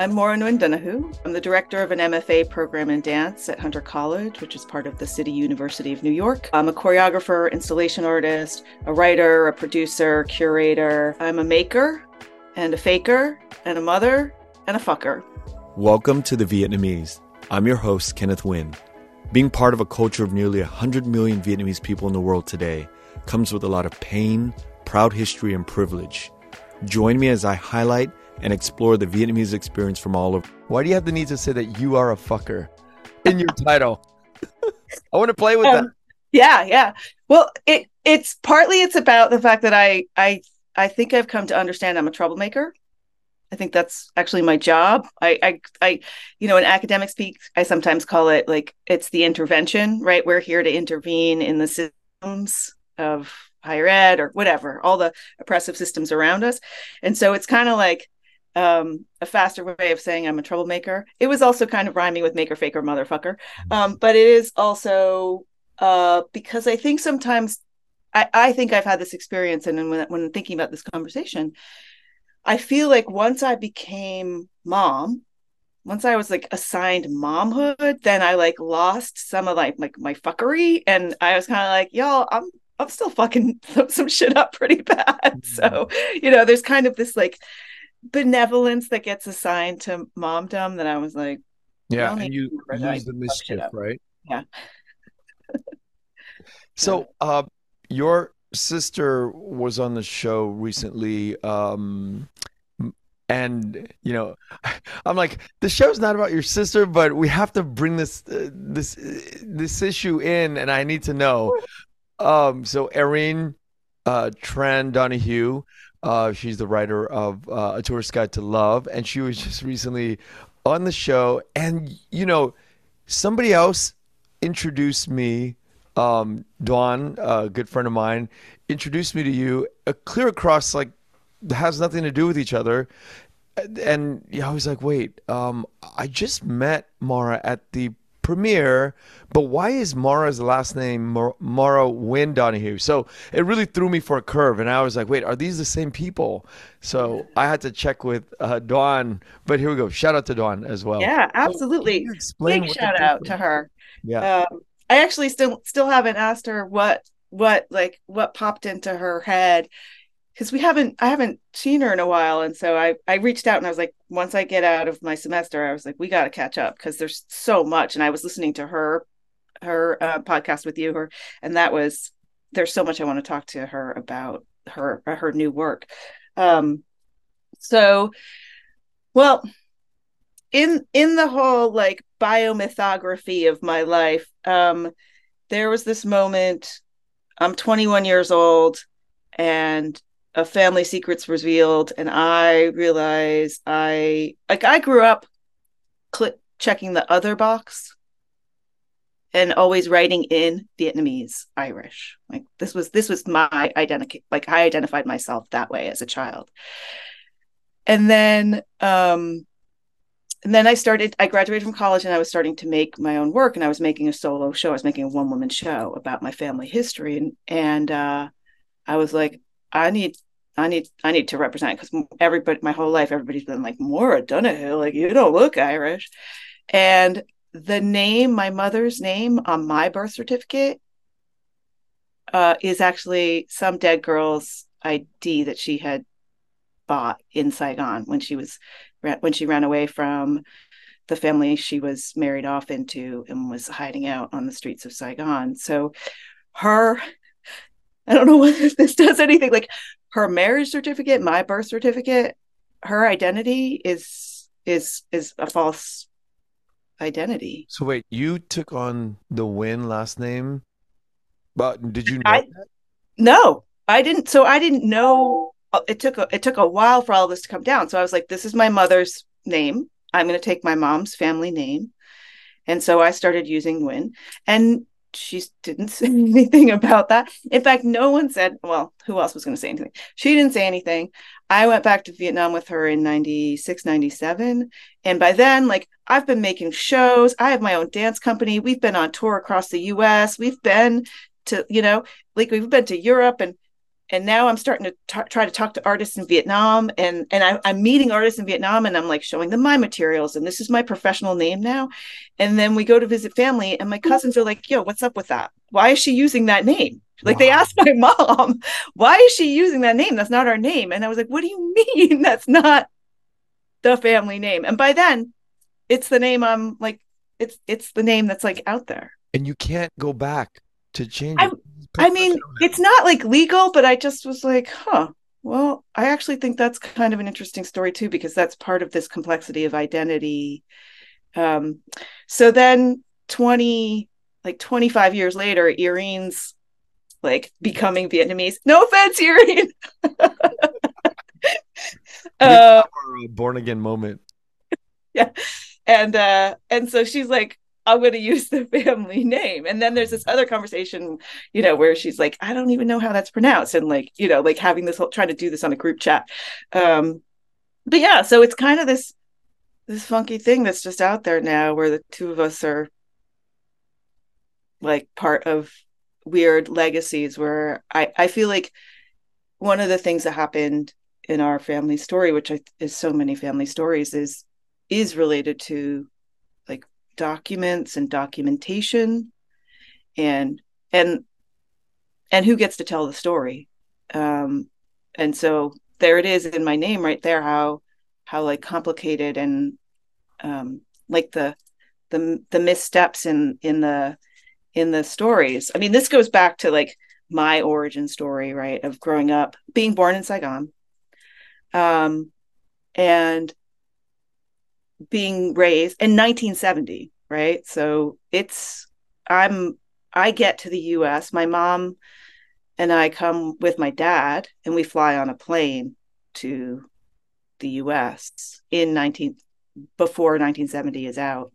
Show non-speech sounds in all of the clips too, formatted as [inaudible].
I'm Maura Nguyen. I'm the director of an MFA program in dance at Hunter College, which is part of the City University of New York. I'm a choreographer, installation artist, a writer, a producer, curator. I'm a maker and a faker and a mother and a fucker. Welcome to The Vietnamese. I'm your host, Kenneth Nguyen. Being part of a culture of nearly 100 million Vietnamese people in the world today comes with a lot of pain, proud history, and privilege. Join me as I highlight and explore the Vietnamese experience from all over. Why do you have the need to say that you are a fucker in your title? I want to play with um, that. Yeah, yeah. Well, it it's partly it's about the fact that I I I think I've come to understand I'm a troublemaker. I think that's actually my job. I, I, I, you know, in academic speak, I sometimes call it like it's the intervention, right? We're here to intervene in the systems of higher ed or whatever, all the oppressive systems around us. And so it's kind of like um, a faster way of saying I'm a troublemaker. It was also kind of rhyming with maker, faker, motherfucker. Mm-hmm. Um, but it is also uh, because I think sometimes I, I think I've had this experience, and when, when thinking about this conversation, I feel like once I became mom, once I was like assigned momhood, then I like lost some of like like my fuckery, and I was kind of like, y'all, I'm I'm still fucking [laughs] some shit up pretty bad. [laughs] Mm-hmm. So you know, there's kind of this like benevolence that gets assigned to momdom that I was like, yeah, and you use the mischief, right? Yeah. [laughs] so, uh, your sister was on the show recently. Um, and you know [laughs] i'm like the show's not about your sister but we have to bring this uh, this uh, this issue in and i need to know um so erin uh tran Donohue uh, she's the writer of uh, A Tourist Guide to Love, and she was [laughs] just recently on the show. And you know, somebody else introduced me. Um, Dawn, a good friend of mine, introduced me to you. A clear across like has nothing to do with each other. And yeah, I was like, wait, um, I just met Mara at the premiere, but why is Mara's last name Mar- Maura Nguyen Donohue? So it really threw me for a curve, and I was like, wait, are these the same people? So I had to check with uh, Dawn, but here we go. Shout out to Dawn as well. Yeah, absolutely. So Big shout out to her. Yeah. Um, I actually still still haven't asked her what what like what popped into her head because we haven't I haven't seen her in a while, and so I I reached out and I was like, once I get out of my semester, I was like, we got to catch up because there's so much, and I was listening to her her uh, podcast with you, her, and that was there's so much I want to talk to her about her her new work. Um, so, well, in in the whole like biomythography of my life, um, there was this moment. I'm 21 years old, and a family secrets revealed and i realized i like i grew up click checking the other box and always writing in vietnamese irish. Like this was this was my identity like i identified myself that way as a child. And then um and then i started i graduated from college and i was starting to make my own work and i was making a solo show. I was making a one woman show about my family history and and uh i was like I need I need I need to represent because everybody my whole life everybody's been like Maura Donohue like you don't look Irish, and the name my mother's name on my birth certificate uh, is actually some dead girl's ID that she had bought in Saigon when she was when she ran away from the family she was married off into and was hiding out on the streets of Saigon. So her I don't know [laughs] whether this does anything. Like her marriage certificate, my birth certificate, her identity is is is a false identity. So wait, you took on the Nguyen last name, but did you know I, that? No, I didn't. So I didn't know. Uh, it took a, it took a while for all this to come down. So I was like, this is my mother's name. I'm going to take my mom's family name. And so I started using Nguyen. And she didn't [laughs] say anything about that. In fact, no one said, well, who else was going to say anything? She didn't say anything. I went back to Vietnam with her in 96, 97. And by then, like, I've been making shows. I have my own dance company. We've been on tour across the US. We've been to, you know, like, we've been to Europe and and now I'm starting to t- try to talk to artists in Vietnam, and and I, I'm meeting artists in Vietnam, and I'm like showing them my materials, and this is my professional name now. And then we go to visit family, and my mm-hmm. cousins are like, "Yo, what's up with that? Why is she using that name?" Like wow. they asked my [laughs] mom, "Why is she using that name? That's not our name." And I was like, "What do you [laughs] mean? That's not the family name?" And by then, it's the name I'm like, it's it's the name that's like out there. And you can't go back to change it. I mean, it's not like legal, but I just was like, huh. Well, I actually think that's kind of an interesting story too, because that's part of this complexity of identity. Um, so then 20, like 25 years later, Irene's like becoming Vietnamese. No offense, Irene. [laughs] uh, born again moment. [laughs] Yeah. And uh and so she's like, I'm going to use the family name. And then there's this other conversation, you know, where she's like, I don't even know how that's pronounced. And like, you know, like having this whole, trying to do this on a group chat. Um, but yeah, so it's kind of this, this funky thing that's just out there now where the two of us are like part of weird legacies where I, I feel like one of the things that happened in our family story, which is so many family stories is, is related to documents and documentation. And and and who gets to tell the story? Um and so there it is in my name right there how how like complicated and um like the the the missteps in in the in the stories. I mean this goes back to like my origin story right of growing up being born in saigon. Um and being raised in 1970 right? So it's i'm i get to the us my mom and i come with my dad and we fly on a plane to the us in 19 before 1970 is out.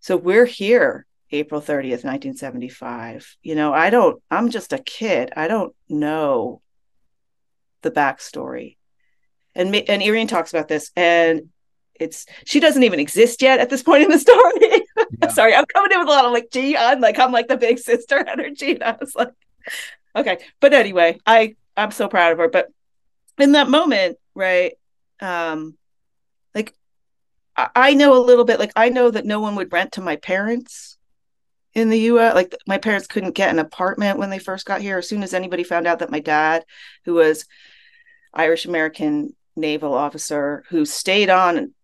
So we're here april 30th 1975 you know i don't i'm just a kid. I don't know the backstory. And and Irene talks about this and it's she doesn't even exist yet at this point in the story. [laughs] Yeah. Sorry, I'm coming in with a lot of like G on, like I'm like the big sister [laughs] energy. And I was like, okay. But anyway, I I'm so proud of her. But in that moment, right? Um, like I, I know a little bit, like I know that no one would rent to my parents in the US. Like my parents couldn't get an apartment when they first got here. As soon as anybody found out that my dad, who was Irish American naval officer who stayed on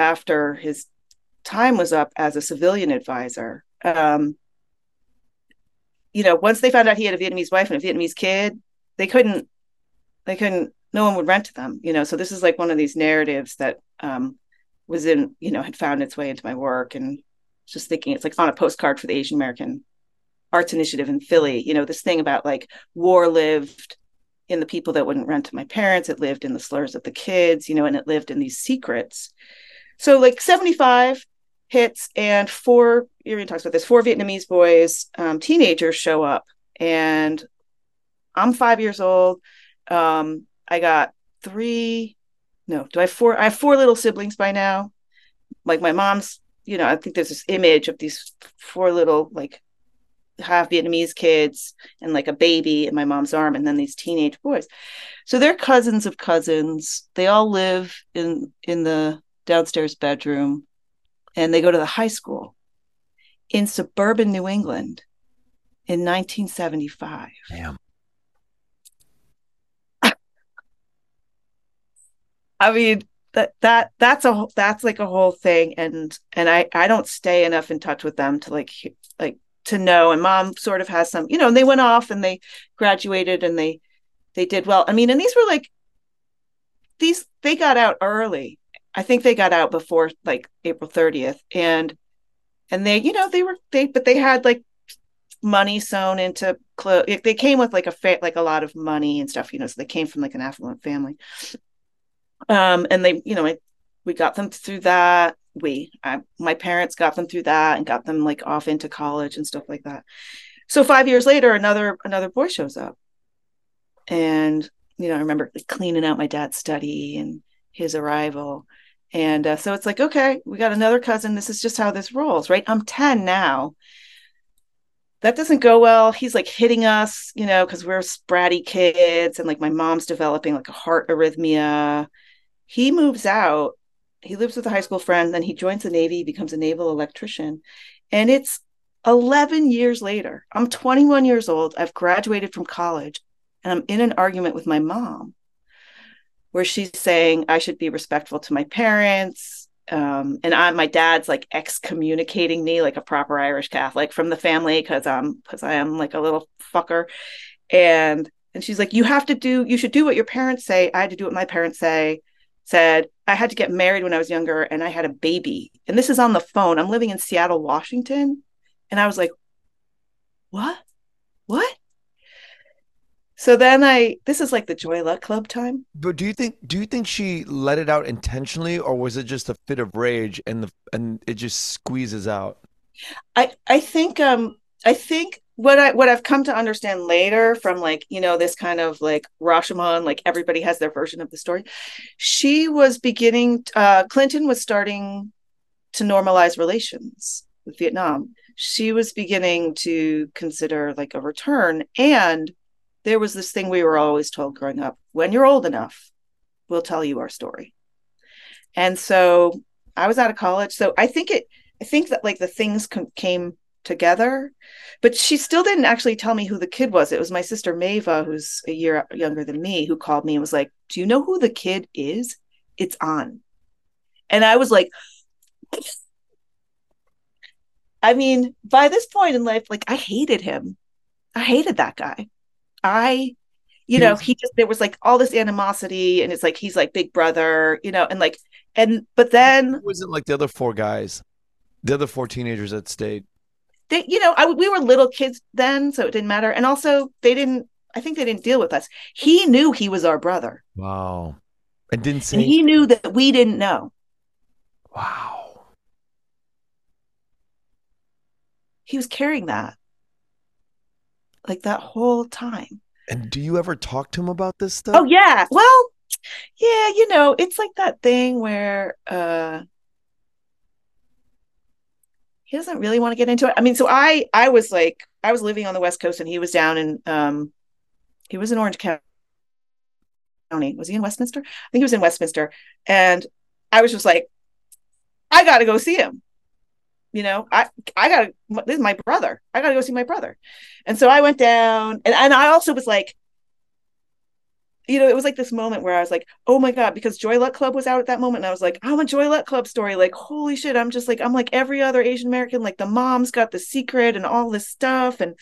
after his time was up as a civilian advisor. Um, you know, once they found out he had a Vietnamese wife and a Vietnamese kid, they couldn't, they couldn't, no one would rent to them, you know. So this is like one of these narratives that um, was in, you know, had found its way into my work. And just thinking it's like on a postcard for the Asian American Arts Initiative in Philly, you know, this thing about like war lived in the people that wouldn't rent to my parents, it lived in the slurs of the kids, you know, and it lived in these secrets. So like 75 hits and four, Irene talks about this, four Vietnamese boys, um, teenagers show up and I'm five years old. Um, I got three, no, do I have four? I have four little siblings by now. Like my mom's, you know, I think there's this image of these four little like half Vietnamese kids and like a baby in my mom's arm, and then these teenage boys. So they're cousins of cousins. They all live in in the downstairs bedroom, and they go to the high school in suburban New England in 1975. Damn. [laughs] I mean that that that's a that's like a whole thing and and I I don't stay enough in touch with them to like like to know and mom sort of has some you know and they went off and they graduated and they they did well. I mean and these were like these they got out early I think they got out before like April 30th and and they you know they were they but they had like money sewn into clothes they came with like a fa- like a lot of money and stuff you know so they came from like an affluent family. Um and they you know we got them through that. We I, my parents got them through that and got them like off into college and stuff like that. So 5 years later another another boy shows up. And you know I remember cleaning out my dad's study and his arrival and uh, so it's like, okay, we got another cousin. This is just how this rolls, right? I'm 10 now. that doesn't go well. He's like hitting us, you know, because we're spratty kids, and like my mom's developing like a heart arrhythmia. He moves out. He lives with a high school friend, then he joins the Navy, becomes a naval electrician. And it's 11 years later. I'm 21 years old. I've graduated from college, and I'm in an argument with my mom where she's saying I should be respectful to my parents um, and I, my dad's like excommunicating me like a proper Irish Catholic from the family because I'm because I am like a little fucker, and and she's like, you have to do, you should do what your parents say. I had to do what my parents say. Said I had to get married when I was younger, and I had a baby, and this is on the phone. I'm living in Seattle, Washington, and I was like, what, what? So then I this is like the Joy Luck Club time. But do you think do you think she let it out intentionally or was it just a fit of rage and the and it just squeezes out? I I think um I think what I what I've come to understand later from like, you know, this kind of like Rashomon, like everybody has their version of the story. She was beginning uh Clinton was starting to normalize relations with Vietnam. She was beginning to consider like a return and there was this thing we were always told growing up when you're old enough, we'll tell you our story. And so I was out of college. So I think it, I think that like the things com- came together, but she still didn't actually tell me who the kid was. It was my sister Mava, who's a year younger than me, who called me and was like, Do you know who the kid is? It's on. And I was like, I mean, by this point in life, like I hated him. I hated that guy. I, you know, he just there was like all this animosity, and it's like he's like big brother, you know, and like and but then it wasn't like the other four guys, the other four teenagers that stayed. They, you know, I, we were little kids then, so it didn't matter, and also they didn't. I think they didn't deal with us. He knew he was our brother. Wow, and didn't say. And he knew that we didn't know. Wow. He was carrying that like that whole time. And do you ever talk to him about this stuff? Oh yeah. Well, yeah, you know, it's like that thing where uh he doesn't really want to get into it. I mean, so I I was like I was living on the West Coast and he was down in um he was in Orange County. Was he in Westminster? I think he was in Westminster. And I was just like, I gotta go see him you know i i gotta this is my brother. I gotta go see my brother. And so i went down and, and i also was like you know it was like this moment where i was like oh my god because joy luck club was out at that moment and i was like i'm a joy luck club story. Like holy shit i'm just like i'm like every other asian american like the mom's got the secret and all this stuff. And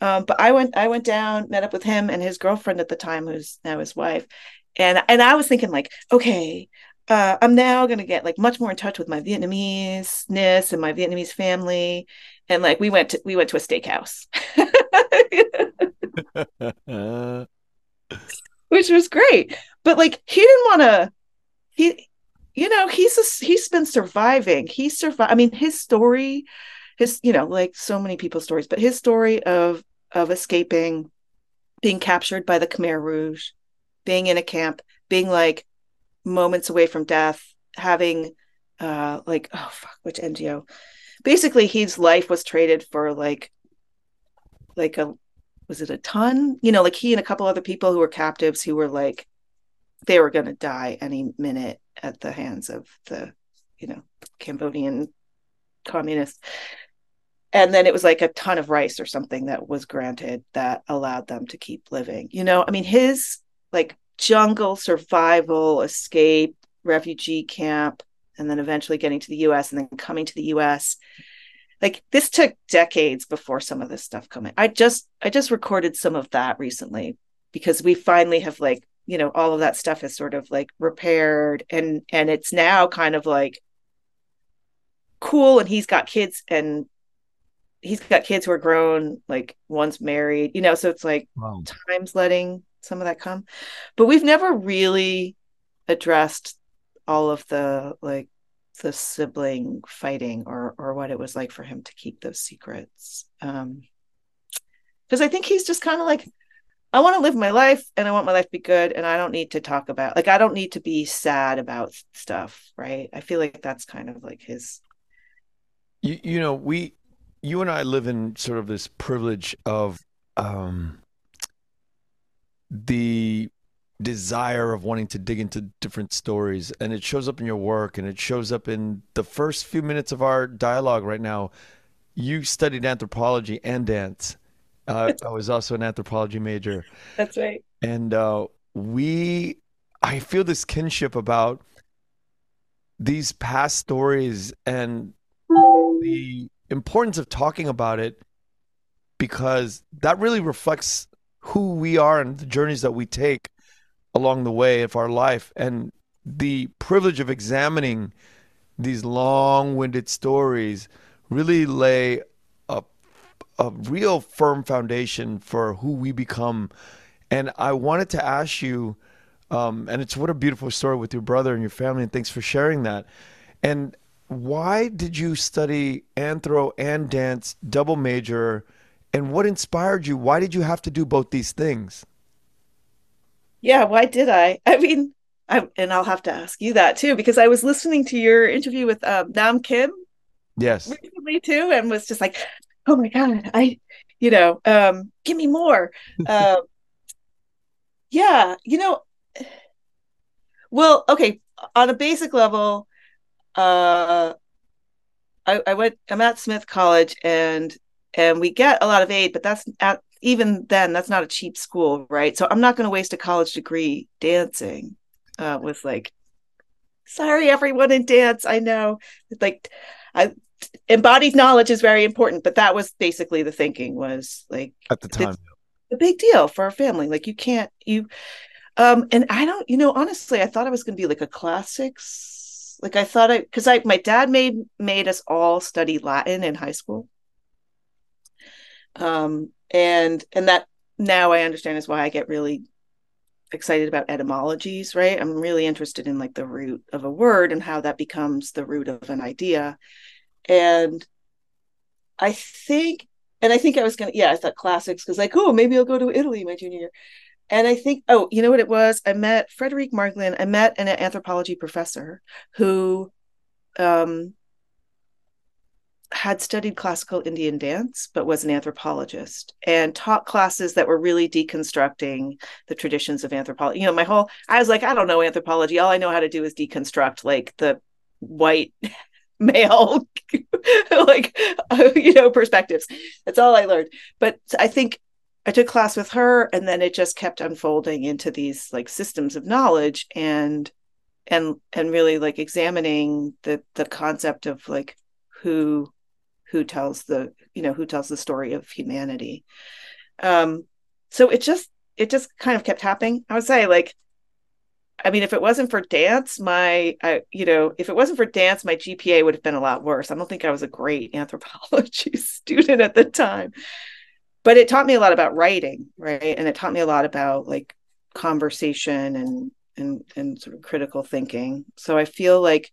um, but i went i went down met up with him and his girlfriend at the time who's now his wife. And and i was thinking like okay uh, I'm now going to get like much more in touch with my Vietnamese-ness and my Vietnamese family. And like we went to we went to a steakhouse. [laughs] Which was great. But like he didn't want to he you know, he's a, he's been surviving. He survived I mean his story his you know, like so many people's stories, but his story of of escaping being captured by the Khmer Rouge, being in a camp, being like moments away from death, having uh like oh fuck, which NGO? Basically, his life was traded for like like a was it a ton? You know, like he and a couple other people who were captives who were like they were going to die any minute at the hands of the you know Cambodian communists. And then it was like a ton of rice or something that was granted that allowed them to keep living. You know, I mean, his like jungle survival, escape, refugee camp, and then eventually getting to the US and then coming to the US. Like this took decades before some of this stuff coming. I just I just recorded some of that recently because we finally have like, you know, all of that stuff is sort of like repaired and and it's now kind of like cool and he's got kids and he's got kids who are grown, like one's married, you know, so it's like wow. time's letting some of that come but we've never really addressed all of the like the sibling fighting or or what it was like for him to keep those secrets um because i think he's just kind of like i want to live my life and i want my life to be good and i don't need to talk about like i don't need to be sad about stuff right? I feel like that's kind of like his you, you know we you and I live in sort of this privilege of um, the desire of wanting to dig into different stories, and it shows up in your work, and it shows up in the first few minutes of our dialogue right now. You studied anthropology and dance. Uh, [laughs] I was also an anthropology major. That's right. And uh, we, I feel this kinship about these past stories and the importance of talking about it because that really reflects who we are and the journeys that we take along the way of our life. And the privilege of examining these long-winded stories really lay a, a real firm foundation for who we become. And i wanted to ask you um, and it's what a beautiful story with your brother and your family and thanks for sharing that. And why did you study anthro and dance double major and what inspired you? Why did you have to do both these things? Yeah why did i? I mean I, and i'll have to ask you that too because i was listening to your interview with um, nam kim yes. recently too and was just like oh my god i you know um give me more. Uh, [laughs] yeah you know well okay on a basic level uh, I, I went. I'm at Smith College, and and we get a lot of aid, but that's at even then that's not a cheap school, right? So I'm not going to waste a college degree dancing. Uh, with like, sorry, everyone in dance. I know, like, I embodied knowledge is very important, but that was basically the thinking was like at the time. A big deal for our family. Like you can't you um and I don't, you know, honestly, I thought I was gonna be like a classics like I thought I because I my dad made made us all study Latin in high school. Um and and that now I understand is why I get really excited about etymologies, right? I'm really interested in like the root of a word and how that becomes the root of an idea. And I think and I think I was gonna yeah, I thought classics because like, oh, maybe I'll go to Italy my junior year. And I think, oh, you know what it was? I met Frédérique Marglin. I met an anthropology professor who um, had studied classical Indian dance, but was an anthropologist and taught classes that were really deconstructing the traditions of anthropology. You know, my whole, I was like, I don't know anthropology. All I know how to do is deconstruct like the white [laughs] male, [laughs] like, [laughs] you know, perspectives. That's all I learned. But I think I took class with her and then it just kept unfolding into these like systems of knowledge and and and really like examining the the concept of like who who tells the you know who tells the story of humanity. Um so it just it just kind of kept happening. I would say like i mean if it wasn't for dance my I, you know if it wasn't for dance my gpa would have been a lot worse. I don't think i was a great [laughs] anthropology student at the time. But it taught me a lot about writing right? And it taught me a lot about like conversation and and and sort of critical thinking. So i feel like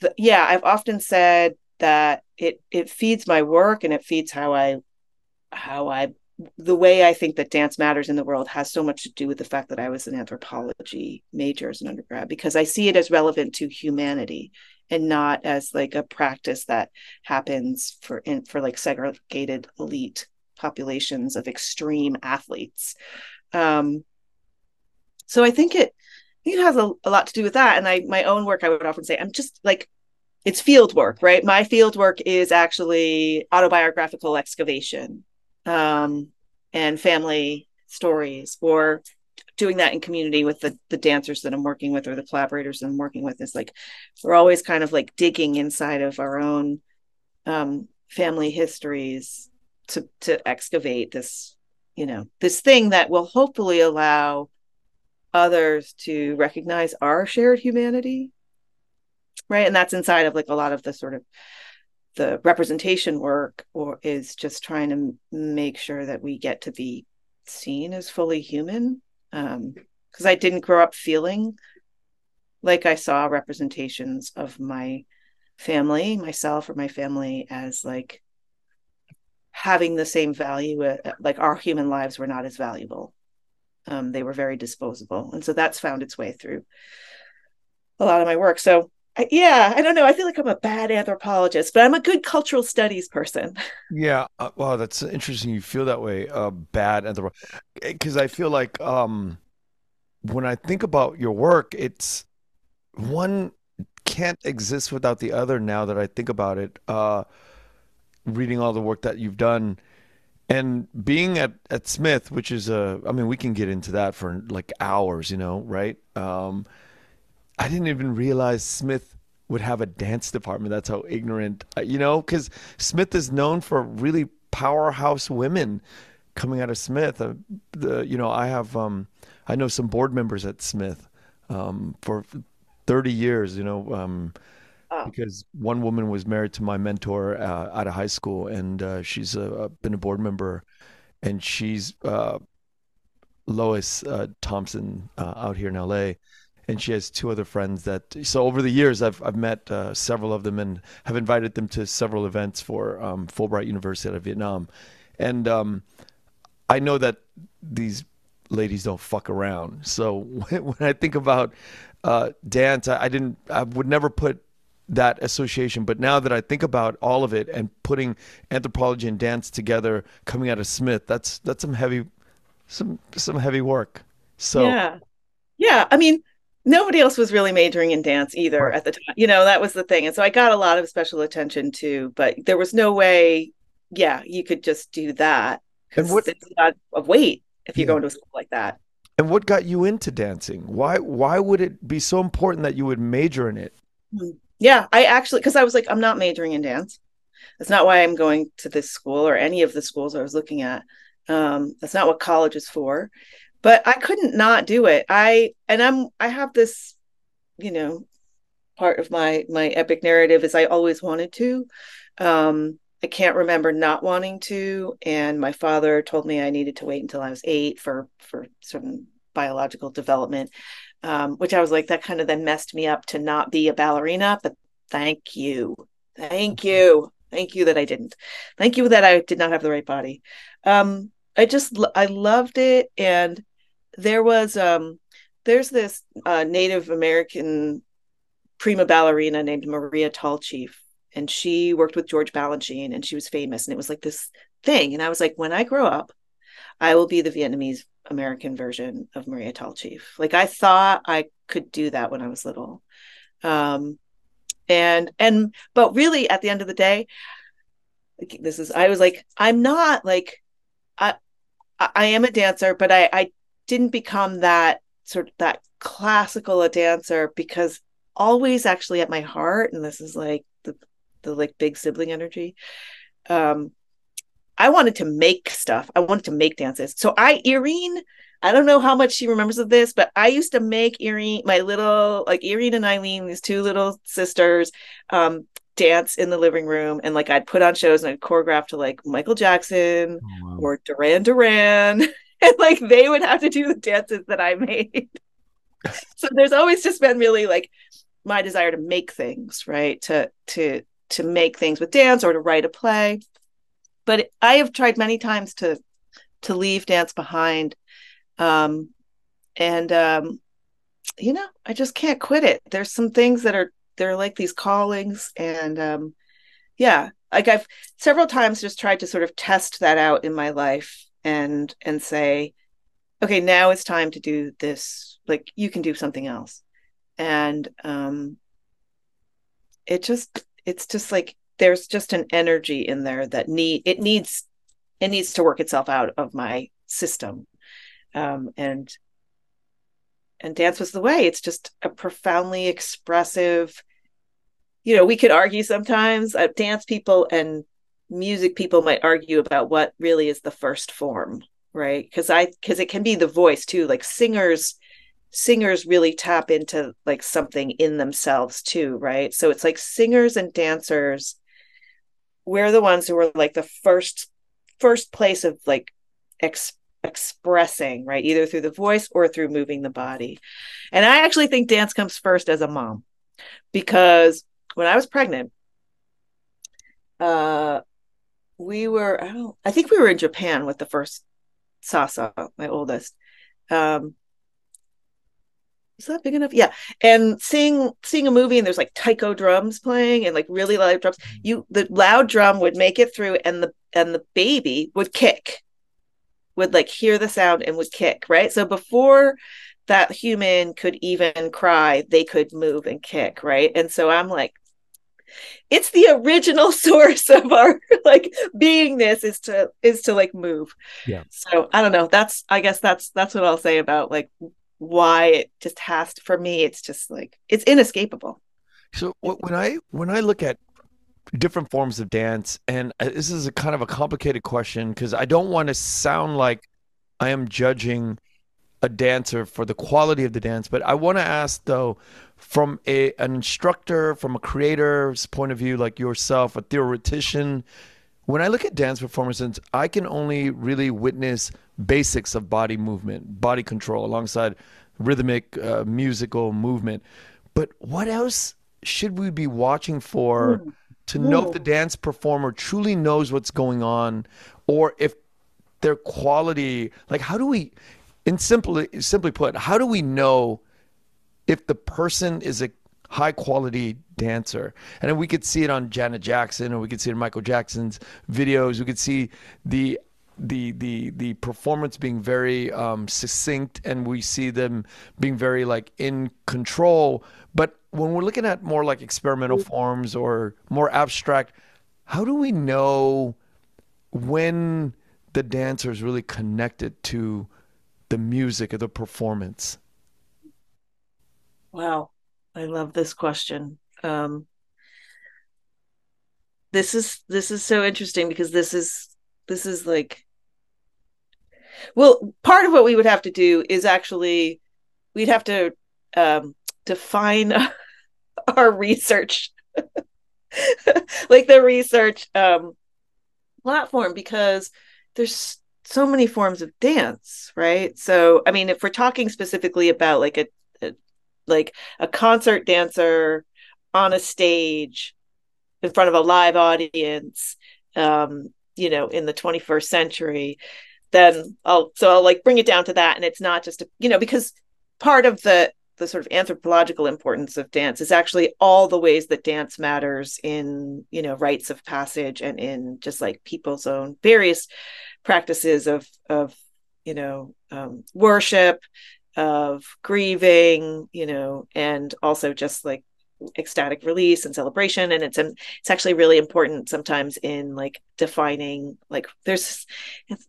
the, yeah i've often said that it it feeds my work and it feeds how i how i the way i think that dance matters in the world has so much to do with the fact that i was an anthropology major as an undergrad because i see it as relevant to humanity and not as like a practice that happens for in for like segregated elite populations of extreme athletes. Um, so I think it it has a, a, lot to do with that. And I my own work, I would often say, I'm just like it's field work, right? My field work is actually autobiographical excavation um, and family stories, or doing that in community with the the dancers that I'm working with or the collaborators that I'm working with. Is like we're always kind of like digging inside of our own um, family histories to to excavate this you know this thing that will hopefully allow others to recognize our shared humanity right? And that's inside of like a lot of the sort of the representation work or is just trying to make sure that we get to be seen as fully human. Um because i didn't grow up feeling like i saw representations of my family myself or my family as like having the same value uh, like our human lives were not as valuable. Um, they were very disposable. And so that's found its way through a lot of my work. So yeah, I don't know. I feel like I'm a bad anthropologist, but I'm a good cultural studies person. [laughs] Yeah, uh, wow, that's interesting. You feel that way, uh, bad anthropologist, because I feel like um, when I think about your work, it's one can't exist without the other. Now that I think about it, uh, reading all the work that you've done and being at at Smith, which is a, I mean, we can get into that for like hours, you know, right? Um, I didn't even realize Smith would have a dance department. That's how ignorant, uh, you know, because Smith is known for really powerhouse women coming out of Smith. Uh, the, you know, I have, um, I know some board members at Smith um, for 30 years, you know, um, oh. because one woman was married to my mentor uh, out of high school, and uh, she's uh, been a board member, and she's uh, Lois uh, Thompson uh, out here in LA. And she has two other friends that. So over the years, I've I've met several of them and have invited them to several events for um, Fulbright University out of Vietnam, and um, I know that these ladies don't fuck around. So [laughs] when, when I think about uh, dance, I, I, didn't, I would never put that association. But now that I think about all of it and putting anthropology and dance together, coming out of Smith, that's that's some heavy, some some heavy work. So yeah, yeah. I mean, nobody else was really majoring in dance either right. at the time. You know, that was the thing, and so I got a lot of special attention too. But there was no way, yeah, you could just do that. And what it's not a weight if you yeah. go into a school like that. And what got you into dancing? Why why would it be so important that you would major in it? Hmm. Yeah, I actually because I was like, I'm not majoring in dance. That's not why I'm going to this school or any of the schools I was looking at. Um, that's not what college is for. But I couldn't not do it. I and I'm I have this, you know, part of my my epic narrative is I always wanted to. Um, I can't remember not wanting to, and my father told me I needed to wait until I was eight for for certain biological development, um, which I was like that kind of then messed me up to not be a ballerina. But thank you, thank you, thank you that I didn't. Thank you that I did not have the right body. Um, I just I loved it, and there was um, there's this uh, Native American prima ballerina named Maria Tallchief and she worked with George Balanchine and she was famous and it was like this thing and I was like when I grow up I will be the Vietnamese American version of Maria Tallchief. Like I thought I could do that when I was little. Um and and but really at the end of the day this is I was like I'm not like I I am a dancer but I I didn't become that sort of that classical a dancer because always actually at my heart and this is like the the like big sibling energy. Um, I wanted to make stuff. I wanted to make dances. So I, Irene, I don't know how much she remembers of this, but I used to make Irene, my little, like Irene and Eileen, these two little sisters, um, dance in the living room. And like I'd put on shows and I'd choreograph to like Michael Jackson oh, wow. or Duran Duran. [laughs] [laughs] and like they would have to do the dances that I made. so there's always just been really like my desire to make things, right? To to to make things with dance or to write a play but i have tried many times to to leave dance behind um and um you know i just can't quit it there's some things that are they're like these callings and um yeah like i've several times just tried to sort of test that out in my life and and say okay now it's time to do this. Like you can do something else. And um it just it's just like there's just an energy in there that need it needs it needs to work itself out of my system. Um, and and dance was the way. It's just a profoundly expressive you know we could argue sometimes uh, dance people and music people might argue about what really is the first form right because i because it can be the voice too like singers singers really tap into like something in themselves too, right? So it's like singers and dancers, we're the ones who are like the first first place of like ex- expressing, right? Either through the voice or through moving the body. And I actually think dance comes first as a mom because when I was pregnant, uh we were I don't I think we were in Japan with the first Sasa, my oldest. Um is that big enough? Yeah. And seeing seeing a movie and there's like taiko drums playing and like really loud drums, you the loud drum would make it through and the and the baby would kick, would like hear the sound and would kick, right? So before that human could even cry, they could move and kick, right? And so I'm like, it's the original [laughs] source of our like beingness is to is to like move. Yeah. So I don't know. That's I guess that's that's what I'll say about like why it just has to for me it's just like it's inescapable so when i when i look at different forms of dance and uh, this is a kind of a complicated question because i don't want to sound like i am judging a dancer for the quality of the dance but i want to ask though from a an instructor from a creator's point of view like yourself a theoretician when i look at dance performances i can only really witness basics of body movement, body control, alongside rhythmic uh, musical movement. But what else should we be watching for mm. to know if the dance performer truly knows what's going on, or if their quality, like how do we, in simply simply put, how do we know if the person is a high quality dancer. And we could see it on Janet Jackson, or we could see it in Michael Jackson's videos. We could see the the the the performance being very um, succinct and we see them being very like in control but when we're looking at more like experimental forms or more abstract how do we know when the dancer is really connected to the music of the performance. Wow. I love this question. Um, this is this is so interesting because this is this is like well, part of what we would have to do is actually we'd have to um, define [laughs] our research, [laughs] like the research um, platform, because there's so many forms of dance, right? So, I mean, if we're talking specifically about like a, a like a concert dancer on a stage in front of a live audience, um, you know, in the 21st century, then I'll so I'll like bring it down to that and it's not just a, you know because part of the the sort of anthropological importance of dance is actually all the ways that dance matters in you know rites of passage and in just like people's own various practices of of you know um, worship of grieving you know and also just like ecstatic release and celebration. And it's and it's actually really important sometimes in like defining like there's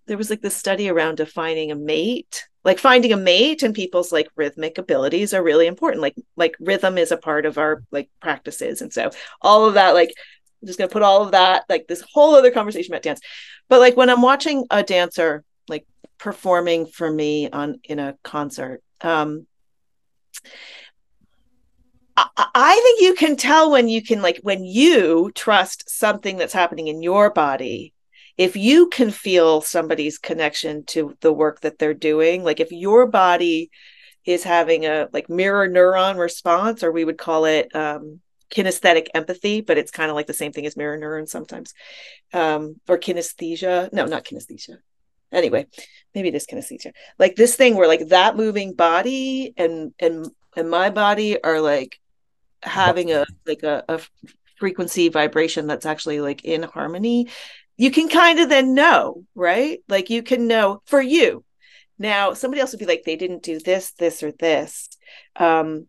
there was like this study around defining a mate like finding a mate and people's like rhythmic abilities are really important. Like like rhythm is a part of our like practices. And so all of that like I'm just going to put all of that like this whole other conversation about dance but like when i'm watching a dancer like performing for me on in a concert um I think you can tell when you can like when you trust something that's happening in your body. If you can feel somebody's connection to the work that they're doing, like if your body is having a like mirror neuron response, or we would call it um, kinesthetic empathy, but it's kind of like the same thing as mirror neuron sometimes, um, or kinesthesia. No, not kinesthesia. Anyway, maybe it is kinesthesia. Like this thing where like that moving body and and and my body are like having a like a, a frequency vibration that's actually like in harmony you can kind of then know right like you can know for you now somebody else would be like they didn't do this this or this um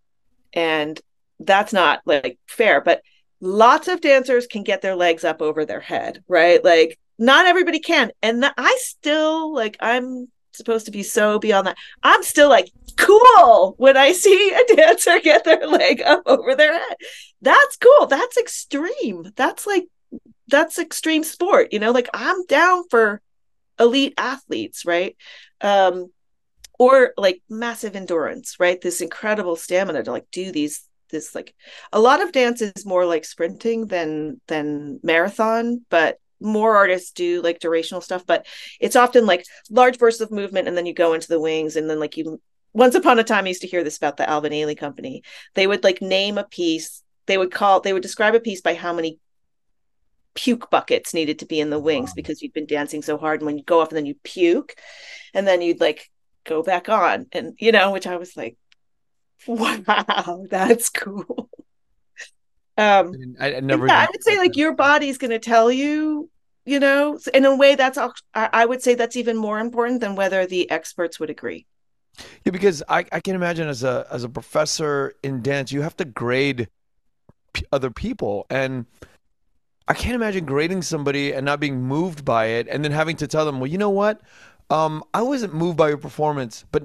and that's not like fair but lots of dancers can get their legs up over their head right like not everybody can and i still like i'm supposed to be so beyond that. I'm still like, cool when I see a [laughs] dancer get their leg up over their head. That's cool. That's extreme. That's like, that's extreme sport, you know, like I'm down for elite athletes, right? Um, or like massive endurance, right? This incredible stamina to like do these this like a lot of dance is more like sprinting than than marathon but more artists do like durational stuff, but it's often like large bursts of movement and then you go into the wings and then like you once upon a time I used to hear this about the Alvin Ailey company. They would like name a piece, they would call they would describe a piece by how many puke buckets needed to be in the wings wow. because you'd been dancing so hard and when you go off and then you puke and then you'd like go back on and you know which I was like [laughs] Wow, that's cool. Um, I, I never. Yeah, I would say like your body's going to tell you, you know, in a way that's I would say that's even more important than whether the experts would agree. Yeah, because I, I can imagine as a as a professor in dance, you have to grade p- other people, and I can't imagine grading somebody and not being moved by it, and then having to tell them, well, you know what, um, I wasn't moved by your performance, but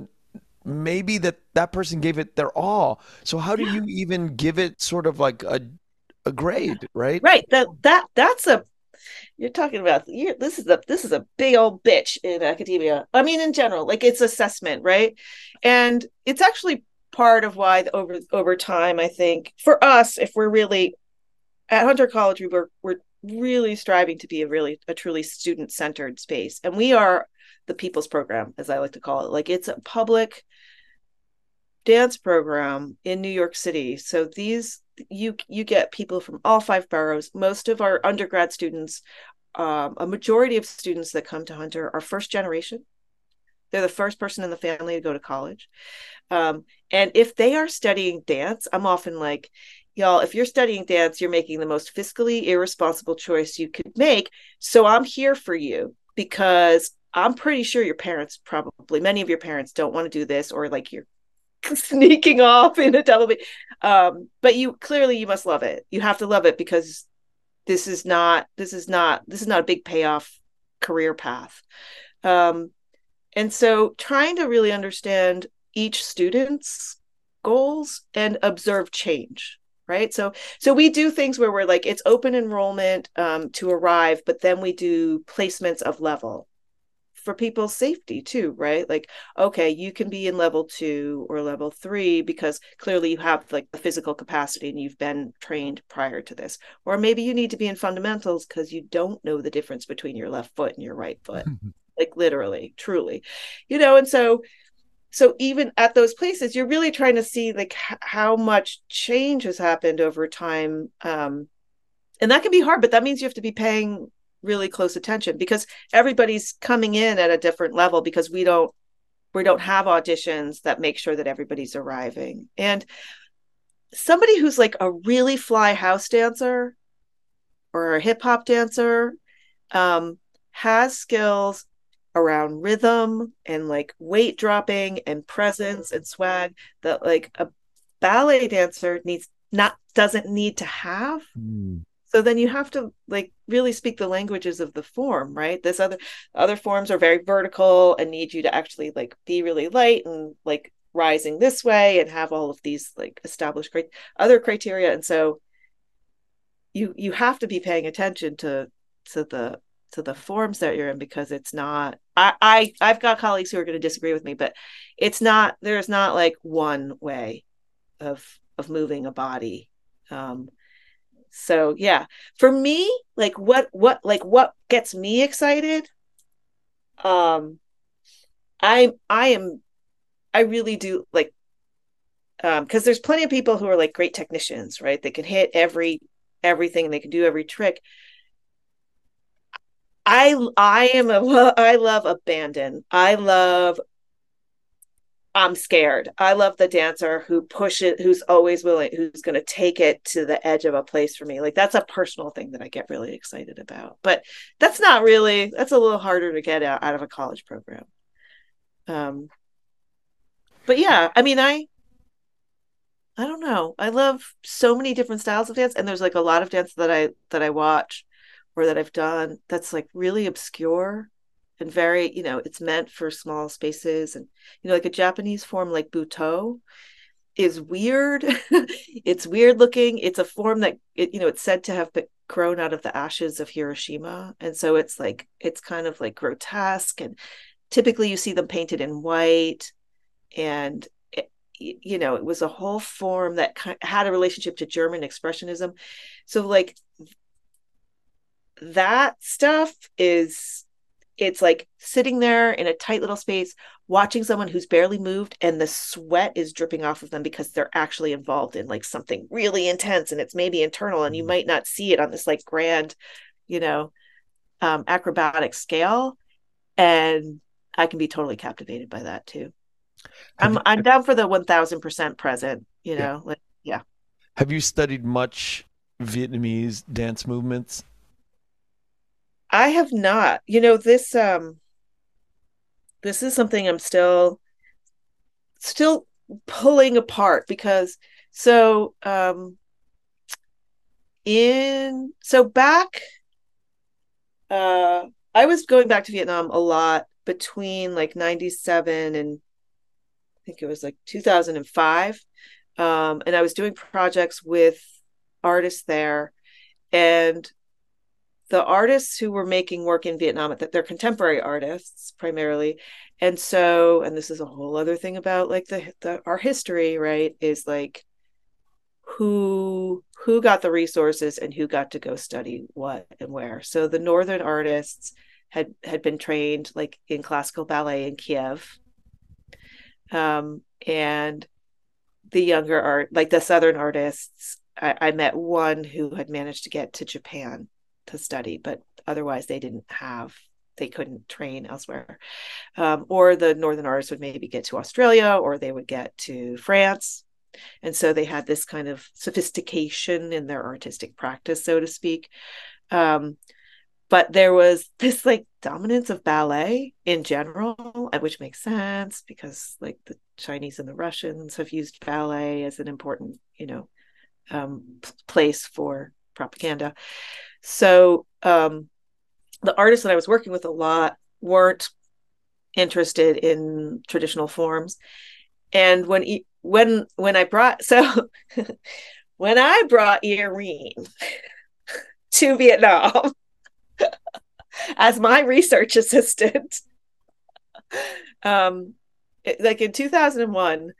maybe that that person gave it their all. So how do you even give it sort of like a a grade, right? Right. That that that's a you're talking about you're, this is a this is a big old bitch in academia. I mean, in general, like it's assessment, right? And it's actually part of why the, over over time, I think for us, if we're really at Hunter College, we were we're really striving to be a really a truly student centered space, and we are the people's program, as I like to call it. Like it's a public dance program in New York City. So these you you get people from all five boroughs. Most of our undergrad students, um, a majority of students that come to Hunter are first generation. They're the first person in the family to go to college. Um, and if they are studying dance, I'm often like, y'all, if you're studying dance, you're making the most fiscally irresponsible choice you could make. So I'm here for you because I'm pretty sure your parents probably many of your parents don't want to do this or like you're [laughs] sneaking off in a double B. Um, but you clearly you must love it. You have to love it because this is not this is not this is not a big payoff career path. Um, and so trying to really understand each student's goals and observe change right so so we do things where we're like it's open enrollment um, to arrive but then we do placements of level for people's safety too, right? Like, okay, you can be in level two or level three because clearly you have like the physical capacity and you've been trained prior to this. Or maybe you need to be in fundamentals because you don't know the difference between your left foot and your right foot. [laughs] like literally, truly. You know, and so so even at those places you're really trying to see like h- how much change has happened over time um and that can be hard but that means you have to be paying really close attention because everybody's coming in at a different level because we don't we don't have auditions that make sure that everybody's arriving. And somebody who's like a really fly house dancer or a hip hop dancer um, has skills around rhythm and like weight dropping and presence and swag that like a ballet dancer needs not doesn't need to have. Mm so then you have to like really speak the languages of the form right this other other forms are very vertical and need you to actually like be really light and like rising this way and have all of these like established great other criteria and so you you have to be paying attention to to the to the forms that you're in because it's not I, I I've got colleagues who are going to disagree with me, but it's not there's not like one way of of moving a body. Um, so yeah. For me like what what like what gets me excited um i i am i really do like um because there's plenty of people who are like great technicians right? They can hit every everything they can do every trick. I i am a i love abandon. I love I'm scared. I love the dancer who pushes, who's always willing, who's going to take it to the edge of a place for me. Like that's a personal thing that I get really excited about. But that's not really, that's a little harder to get out, out of a college program. Um, but yeah, I mean, I, I don't know. I love so many different styles of dance, and there's like a lot of dance that I that I watch or that I've done that's like really obscure and very you know it's meant for small spaces and you know like a japanese form like butoh is weird. [laughs] It's weird looking. It's a form that it, you know it's said to have grown out of the ashes of hiroshima. And so it's like it's kind of like grotesque and typically you see them painted in white. And it, you know it was a whole form that had a relationship to german expressionism. So like that stuff is it's like sitting there in a tight little space watching someone who's barely moved and the sweat is dripping off of them because they're actually involved in like something really intense and it's maybe internal and you mm. might not see it on this like grand you know um acrobatic scale and i can be totally captivated by that too I'm I'm down for the one thousand percent present. You know, yeah. like yeah. Have you studied much Vietnamese dance movements? I have not. You know, this um this is something I'm still still pulling apart because so um in so back uh I was going back to Vietnam a lot between like 97 and I think it was like 2005 um and I was doing projects with artists there and the artists who were making work in Vietnam that they're contemporary artists primarily. And so and this is a whole other thing about like the, the our history right is like who who got the resources and who got to go study what and where. So the northern artists had had been trained like in classical ballet in Kiev. Um and the younger art like the southern artists I, I met one who had managed to get to Japan to study but otherwise they didn't have they couldn't train elsewhere. Um, or the northern artists would maybe get to Australia or they would get to France. And so they had this kind of sophistication in their artistic practice, so to speak. Um, but there was this like dominance of ballet in general, which makes sense because like the Chinese and the Russians have used ballet as an important, you know, um, place for propaganda. So um, the artists that I was working with a lot weren't interested in traditional forms. And when when when I brought so [laughs] when I brought Eirene [laughs] to Vietnam [laughs] as my research assistant, um, like in 2001,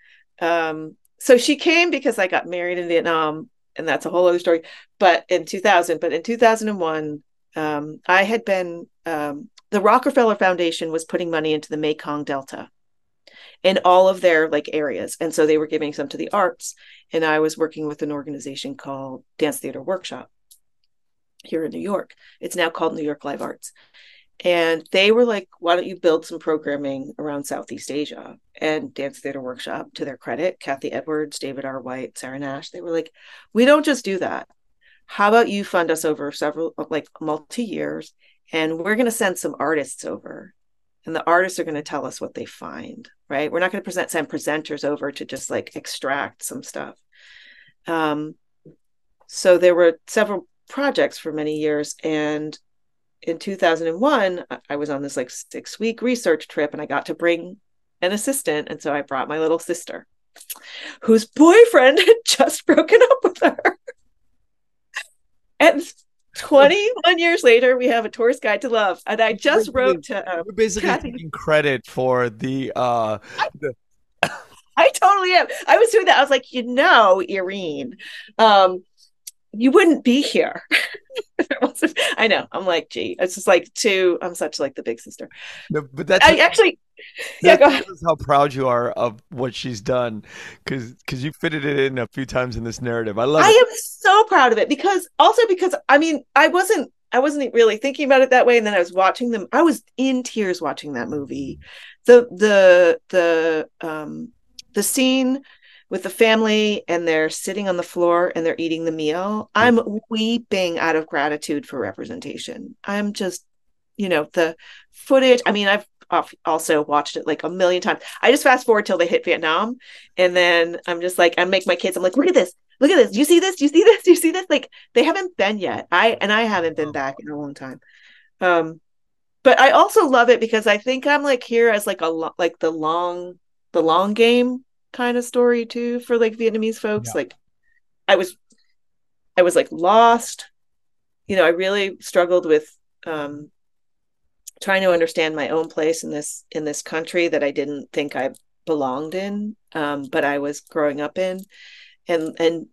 um, so she came because I got married in Vietnam, and that's a whole other story. But in 2000, but in 2001, um, I had been um, the Rockefeller Foundation was putting money into the Mekong Delta in all of their like areas, and so they were giving some to the arts. And I was working with an organization called Dance Theater Workshop here in New York. It's now called New York Live Arts. And they were like, why don't you build some programming around Southeast Asia? And Dance Theater Workshop, to their credit, Cathy Edwards, David R. White, Sarah Nash, they were like, we don't just do that how about you fund us over several like multi years and we're going to send some artists over and the artists are going to tell us what they find right we're not going to present send presenters over to just like extract some stuff um so there were several projects for many years and in 2001 i was on this like six week research trip and i got to bring an assistant and so i brought my little sister whose boyfriend [laughs] had just broken up with her and 21 years later, we have a tourist guide to love. And I just wrote to. Um, We're basically Cathy. taking credit for the. Uh, I, the... [laughs] I totally am. I was doing that. I was like, you know, Eirene, um, you wouldn't be here. [laughs] I know. I'm like, gee, it's just like two. I'm such like the big sister. No, but that's I actually. Yeah, go. How proud you are of what she's done, because because you fitted it in a few times in this narrative. I love. I it. am so proud of it because also because I mean I wasn't I wasn't really thinking about it that way, and then I was watching them. I was in tears watching that movie. The the the um the scene with the family and they're sitting on the floor and they're eating the meal. I'm weeping out of gratitude for representation. I'm just you know the footage i mean i've also watched it like a million times. I just fast forward till they hit vietnam and then i'm just like i make my kids i'm like look at this. Look at this. Do you see this? Do you see this? Do you see this? Like they haven't been yet. I and i haven't been back in a long time. Um but i also love it because i think i'm like here as like a like the long the long game kind of story too for like Vietnamese folks. Yeah. Like I was I was like lost. You know, I really struggled with um trying to understand my own place in this in this country that I didn't think I belonged in, um, but I was growing up in and and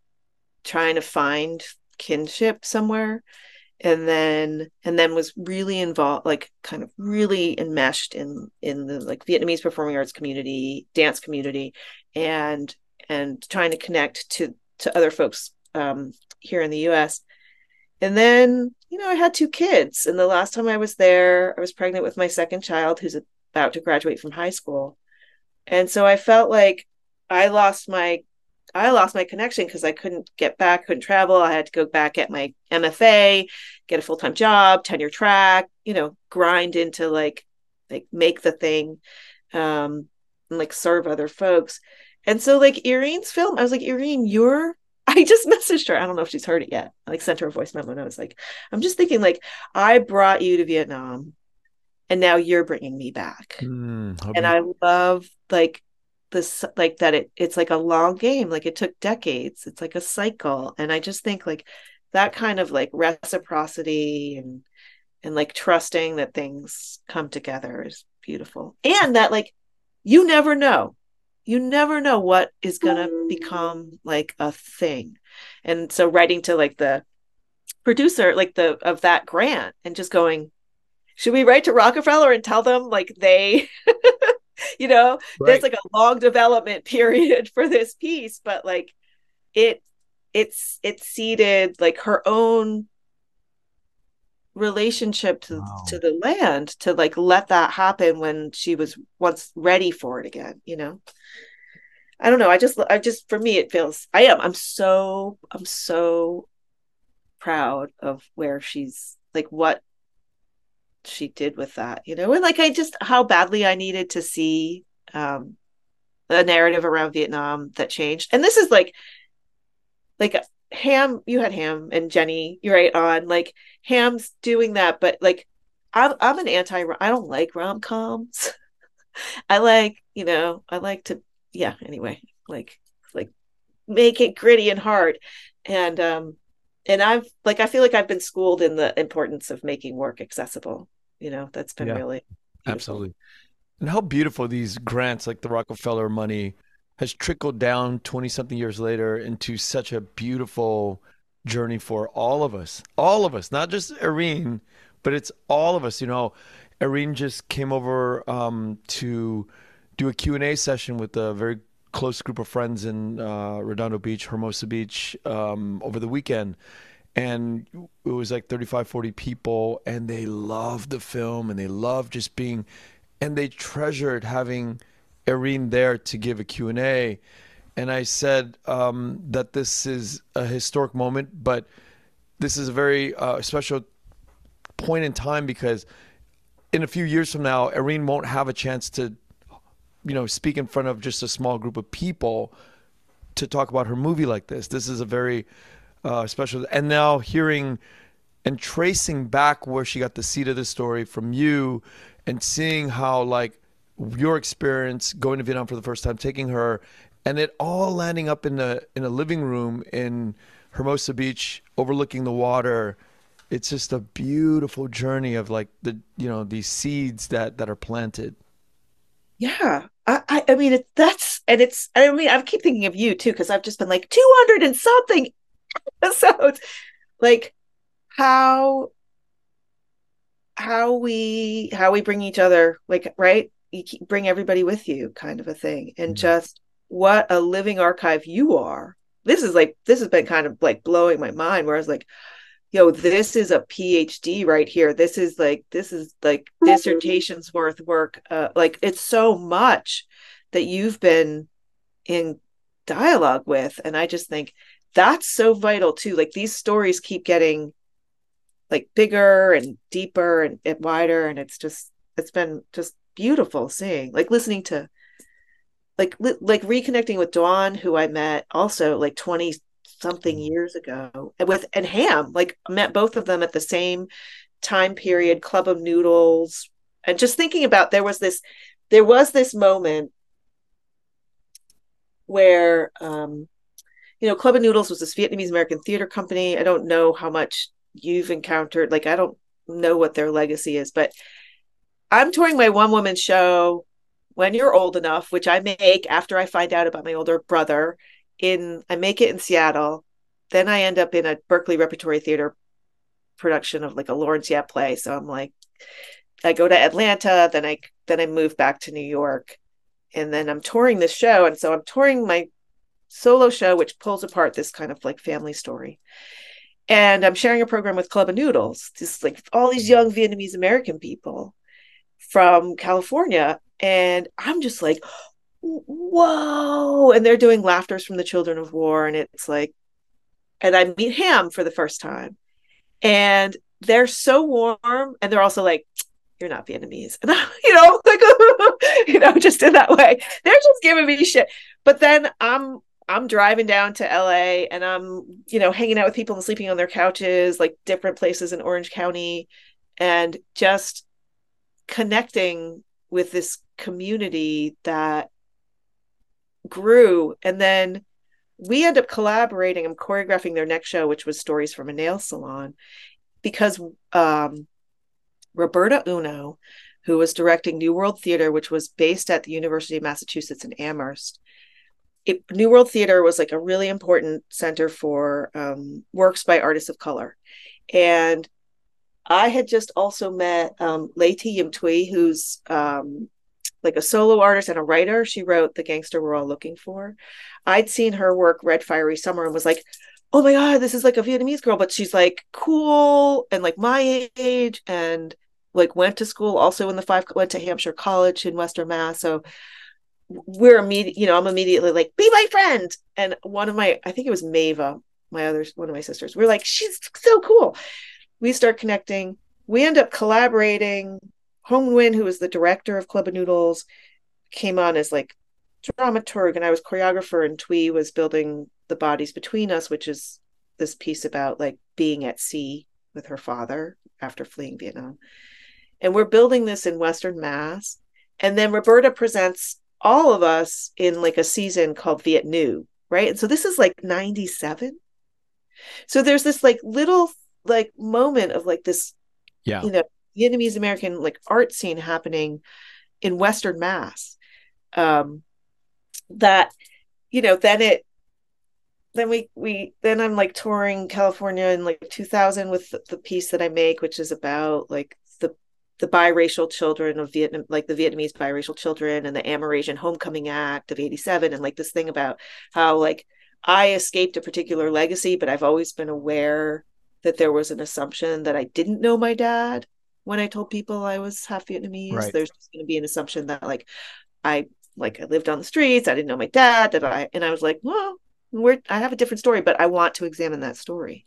trying to find kinship somewhere and then and then was really involved like kind of really enmeshed in in the like vietnamese performing arts community dance community and and trying to connect to to other folks um, here in the us and then you know i had two kids and the last time i was there i was pregnant with my second child who's about to graduate from high school. And so I felt like I lost my I lost my connection because I couldn't get back, couldn't travel. I had to go back at my MFA, get a full time job, tenure track, you know, grind into like like make the thing, um, and like serve other folks. And so like Eirene's film, I was like, Eirene, you're [laughs] I just messaged her. I don't know if she's heard it yet. I like sent her a voice memo and I was like, I'm just thinking like I brought you to Vietnam and now you're bringing me back. Mm, and I love like this like that it it's like a long game like it took decades it's like a cycle and i just think like that kind of like reciprocity and and like trusting that things come together is beautiful and that like you never know you never know what is going to become like a thing and so writing to like the producer like the of that grant and just going should we write to rockefeller and tell them like they [laughs] [laughs] you know right. there's like a long development [laughs] period for this piece but like it it's it seeded like her own relationship to wow. to the land to like let that happen when she was once ready for it again you know i don't know i just i just for me it feels i am i'm so i'm so proud of where she's like what she did with that, you know, and like I just how badly I needed to see um a narrative around Vietnam that changed. And this is like like Ham, you had Ham and Jenny, you're right on. Like Ham's doing that, but like I'm I'm an anti I don't like rom coms. [laughs] I like, you know, I like to yeah, anyway, like like make it gritty and hard. And um and I've like I feel like I've been schooled in the importance of making work accessible. You know, that's been yeah, really beautiful. absolutely. And how beautiful these grants, like the Rockefeller money, has trickled down twenty something years later into such a beautiful journey for all of us, all of us, not just Eirene, but it's all of us. You know, Eirene just came over um, to do a Q and A session with a very close group of friends in uh, Redondo Beach, Hermosa Beach, um, over the weekend. And it was like 35, 40 people, and they loved the film and they loved just being, and they treasured having Eirene there to give a Q&A. And I said um, that this is a historic moment, but this is a very uh, special point in time because in a few years from now, Eirene won't have a chance to you know, speak in front of just a small group of people to talk about her movie like this. This is a very uh, special. And now hearing and tracing back where she got the seed of the story from you, and seeing how like your experience going to Vietnam for the first time, taking her, and it all landing up in a in a living room in Hermosa Beach, overlooking the water. It's just a beautiful journey of like the you know these seeds that that are planted. Yeah, I, I, mean, it, that's and it's. I mean, I keep thinking of you too because I've just been like two hundred and something [laughs] episodes, like how how we how we bring each other like right you bring everybody with you kind of a thing and mm-hmm. just what a living archive you are this is like this has been kind of like blowing my mind where i was like yo this is a phd right here. This is like this is like dissertations worth work uh, like it's so much that you've been in dialogue with and i just think that's so vital too. Like these stories keep getting like bigger and deeper and, and wider and it's just it's been just beautiful seeing like listening to like li- like reconnecting with Dawn who I met also like 20 something years ago with and ham like met both of them at the same time period Club O' Noodles and just thinking about there was this there was this moment where um you know Club O' Noodles was this vietnamese american theater company. I don't know how much you've encountered like i don't know what their legacy is but i'm touring my one woman show when you're old enough which i make after i find out about my older brother in I make it in Seattle. Then I end up in a Berkeley Repertory Theater production of like a Laurence Yep play. So I'm like, I go to Atlanta, then I then I move back to New York, and then I'm touring this show, and so I'm touring my solo show, which pulls apart this kind of like family story. And I'm sharing a program with Club O' Noodles, just like all these young Vietnamese American people from California. And I'm just like, whoa and they're doing laughters from the children of war and it's like and i meet ham for the first time and they're so warm and they're also like you're not vietnamese [laughs] and I, you know [laughs] like [laughs] you know just in that way. They're just giving me shit. But then i'm i'm driving down to la and i'm you know hanging out with people and sleeping on their couches like different places in orange county and just connecting with this community that grew and then we end up collaborating i'm choreographing their next show which was stories from a nail salon because um, roberta uno who was directing new world theater which was based at the university of massachusetts in amherst it, new world theater was like a really important center for um, works by artists of color. And i had just also met um, Le Thi Diem Thuy, who's um, like a solo artist and a writer. She wrote The Gangster We're All Looking For. I'd seen her work Red Fiery Summer and was like, oh my God, this is like a Vietnamese girl, but she's like cool and like my age and like went to school also in the five, went to Hampshire College in Western Mass. So we're immediate, you know, I'm immediately like, be my friend. And one of my, I think it was Maeva, my other, one of my sisters, we're like, she's so cool. We start connecting. We end up collaborating Hong Nguyen, who was the director of Club O' Noodles, came on as like dramaturg, and I was choreographer, and Thuy was building the bodies between us, which is this piece about like being at sea with her father after fleeing Vietnam. And we're building this in Western Mass. And then Roberta presents all of us in like a season called Viet New, right? And so this is like 97. So there's this like little like moment of like this, yeah, you know, Vietnamese American like art scene happening in Western Mass. Um, that you know, then it then we we then I'm like touring California in like 2000 with the, the piece that I make, which is about like the the biracial children of Vietnam, like the Vietnamese biracial children, and the Amerasian Homecoming Act of '87, and like this thing about how like I escaped a particular legacy, but I've always been aware that there was an assumption that I didn't know my dad when I told people I was half Vietnamese. Right. There's going to be an assumption that like I like I lived on the streets. I didn't know my dad. That I and I was like, well, we're I have a different story, but I want to examine that story.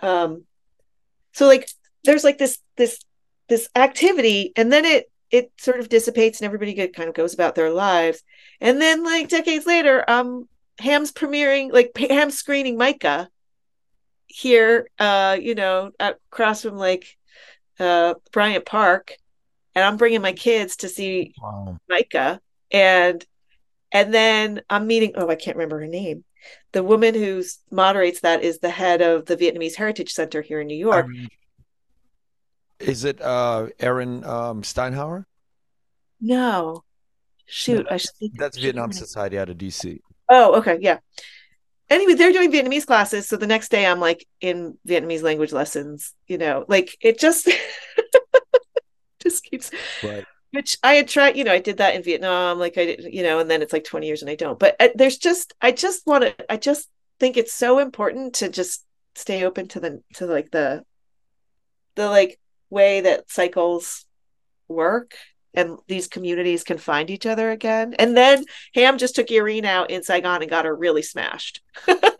Um, so like there's like this this this activity, and then it it sort of dissipates, and everybody get, kind of goes about their lives, and then like decades later, um, Ham's premiering like Ham's screening Maika here, uh, you know, across from like uh, Bryant Park, and I'm bringing my kids to see wow. Maika, and and then I'm meeting. Oh, I can't remember her name. The woman who moderates that is the head of the Vietnamese Heritage Center here in New York. Um, is it uh, Erin um, Steinhauer? No, shoot, no, I should. That's Vietnam Society out of DC. Oh, okay, yeah anyway, they're doing Vietnamese classes. So the next day I'm like in Vietnamese language lessons, you know, like it just [laughs] just keeps right. which I had tried, you know, I did that in Vietnam, like I did, you know, and then it's like 20 years and I don't. But uh, there's just I just want to I just think it's so important to just stay open to the to like the the like way that cycles work and these communities can find each other again. And then Ham just took Eirene out in Saigon and got her really smashed.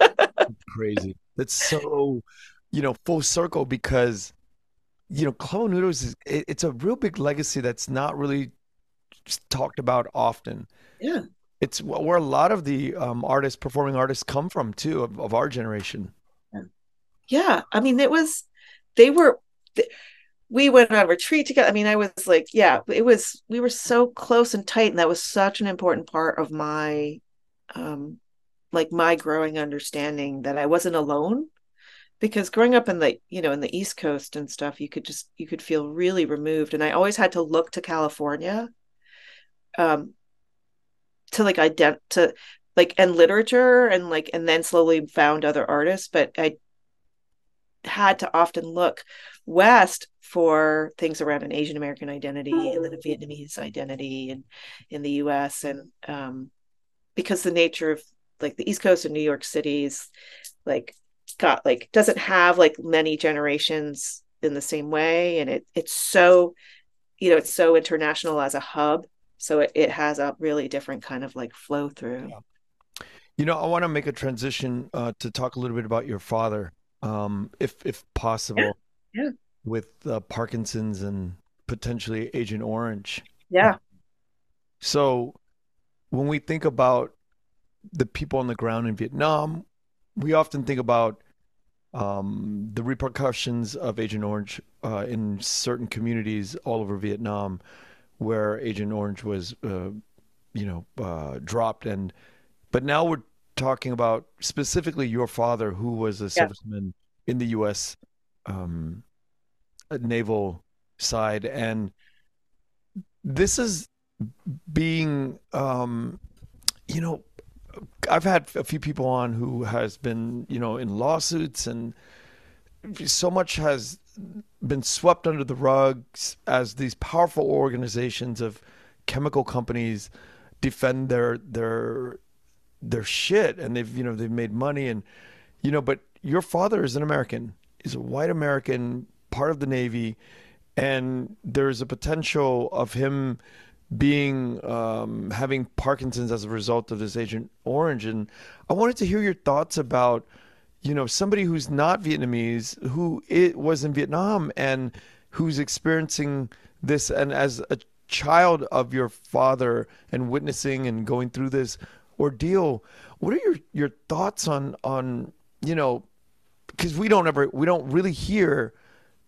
[laughs] Crazy. That's so, you know, full circle because, you know, Club Noodles is it, it's a real big legacy that's not really talked about often. Yeah. It's where a lot of the um, artists, performing artists, come from too, of, of our generation. Yeah, I mean, it was they were. They, we went on retreat together. I mean, I was like, yeah, it was, we were so close and tight. And that was such an important part of my, um, like my growing understanding that I wasn't alone because growing up in the, you know, in the East Coast and stuff, you could just, you could feel really removed. And I always had to look to California, um, to like ident to like and literature and like and then slowly found other artists but i had to often look west for things around an Asian American identity and then a Vietnamese identity and in the US and um, because the nature of like the East Coast and New York cities like got like doesn't have like many generations in the same way and it it's so you know it's so international as a hub. So it, it has a really different kind of like flow through. Yeah. you know i want to make a transition uh, to talk a little bit about your father um, if if possible. Yeah, yeah. With uh, parkinson's and potentially agent orange yeah so when we think about the people on the ground in vietnam we often think about um, the repercussions of Agent Orange uh, in certain communities all over Vietnam, where Agent Orange was, uh, you know, uh, dropped, and but now we're talking about specifically your father, who was a yeah. serviceman in the U.S. Um, naval side, and this is being, um, you know, I've had a few people on who has been, you know, in lawsuits and so much has been swept under the rug as these powerful organizations of chemical companies defend their their their shit. And they've you know they've made money. And you know but your father is an American. He's a white American part of the Navy and there's a potential of him being um, having Parkinson's as a result of this Agent Orange, and I wanted to hear your thoughts about, you know, somebody who's not Vietnamese who it was in Vietnam and who's experiencing this, and as a child of your father and witnessing and going through this ordeal, what are your your thoughts on on you know, because we don't ever we don't really hear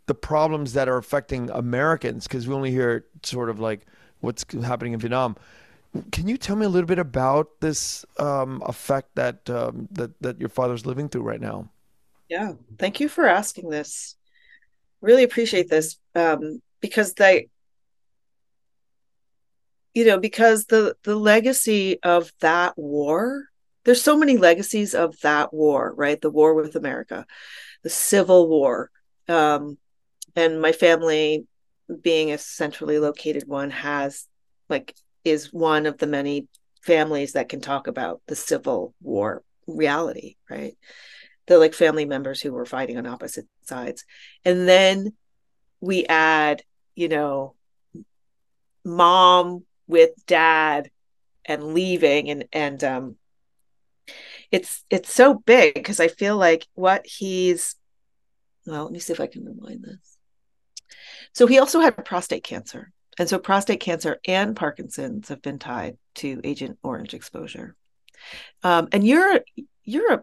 the problems that are affecting Americans because we only hear sort of like what's happening in Vietnam. Can you tell me a little bit about this um, effect that um, that that your father's living through right now? Yeah, thank you for asking this. Really appreciate this um, because they, you know, because the the legacy of that war. There's so many legacies of that war, right? The war with America, the Civil War, um, and my family being a centrally located one has like is one of the many families that can talk about the civil war reality right? The like family members who were fighting on opposite sides. And then we add you know mom with dad and leaving and and um it's it's so big because i feel like what he's well let me see if i can rewind this so he also had prostate cancer. And so prostate cancer and Parkinson's have been tied to Agent Orange exposure. Um, and you're you're a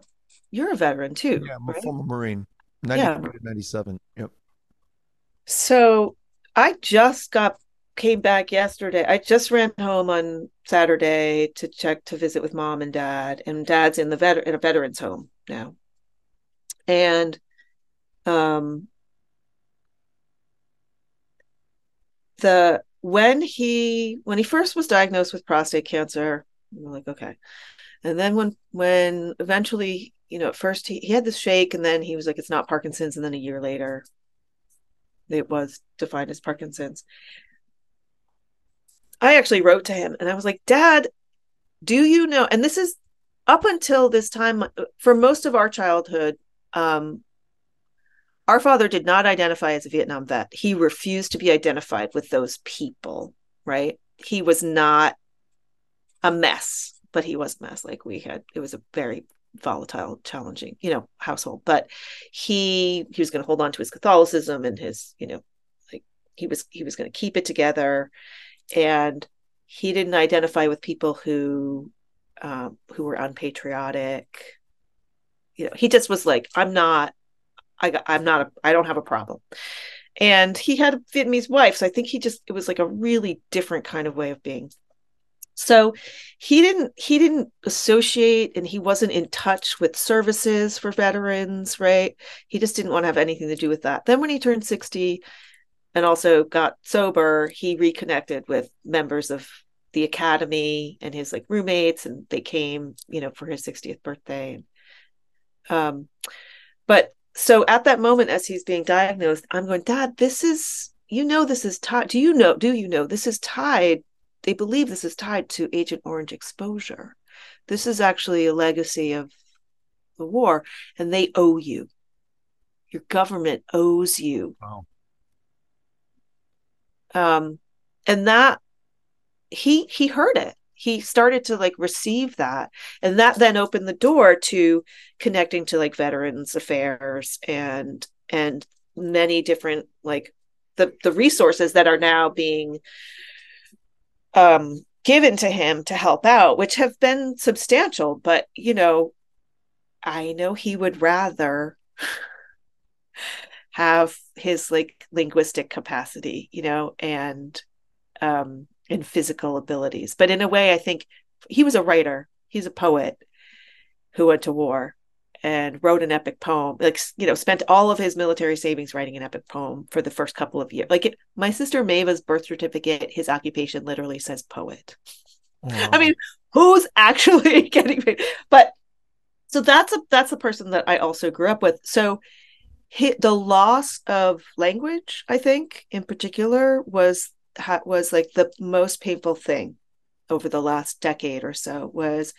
you're a veteran too. Yeah, I'm a right? former Marine. 94 yeah. 97. Yep. So I just got came back yesterday. I just ran home on Saturday to check to visit with mom and dad. And dad's in the vet in a veterans home now. And um the when he when he first was diagnosed with prostate cancer, I'm like, okay. And then when when eventually, you know, at first he, he had this shake and then he was like, it's not Parkinson's, and then a year later it was defined as Parkinson's. I actually wrote to him and I was like, Dad, do you know? And this is up until this time, for most of our childhood, um, our father did not identify as a Vietnam vet. He refused to be identified with those people, right? He was not a mess, but he was a mess. Like we had, it was a very volatile, challenging, you know, household. But he he was going to hold on to his Catholicism and his, you know, like he was he was going to keep it together, and he didn't identify with people who um, who were unpatriotic. You know, he just was like, I'm not I I'm not a I don't have a problem. And he had a Vietnamese wife, so I think he just it was like a really different kind of way of being. So he didn't he didn't associate and he wasn't in touch with services for veterans, right? He just didn't want to have anything to do with that. Then when he turned 60 and also got sober, he reconnected with members of the academy and his like roommates and they came, you know, for his 60th birthday. Um but so at that moment as he's being diagnosed i'm going dad this is you know this is tied do you know do you know this is tied they believe this is tied to agent orange exposure. This is actually a legacy of the war and they owe you. Your government owes you. Wow. um and that he he heard it he started to like receive that. And that then opened the door to connecting to like veterans affairs and and many different like the the resources that are now being um given to him to help out which have been substantial. But you know i know he would rather have his like linguistic capacity you know and um and physical abilities. But in a way, I think he was a writer. He's a poet who went to war and wrote an epic poem. Like you know, spent all of his military savings writing an epic poem for the first couple of years. Like it, my sister Maeva's birth certificate, his occupation literally says poet. I mean, who's actually [laughs] getting paid? But so that's a that's a person that I also grew up with. So the loss of language, I think, in particular, was ha- was like the most painful thing over the last decade or so was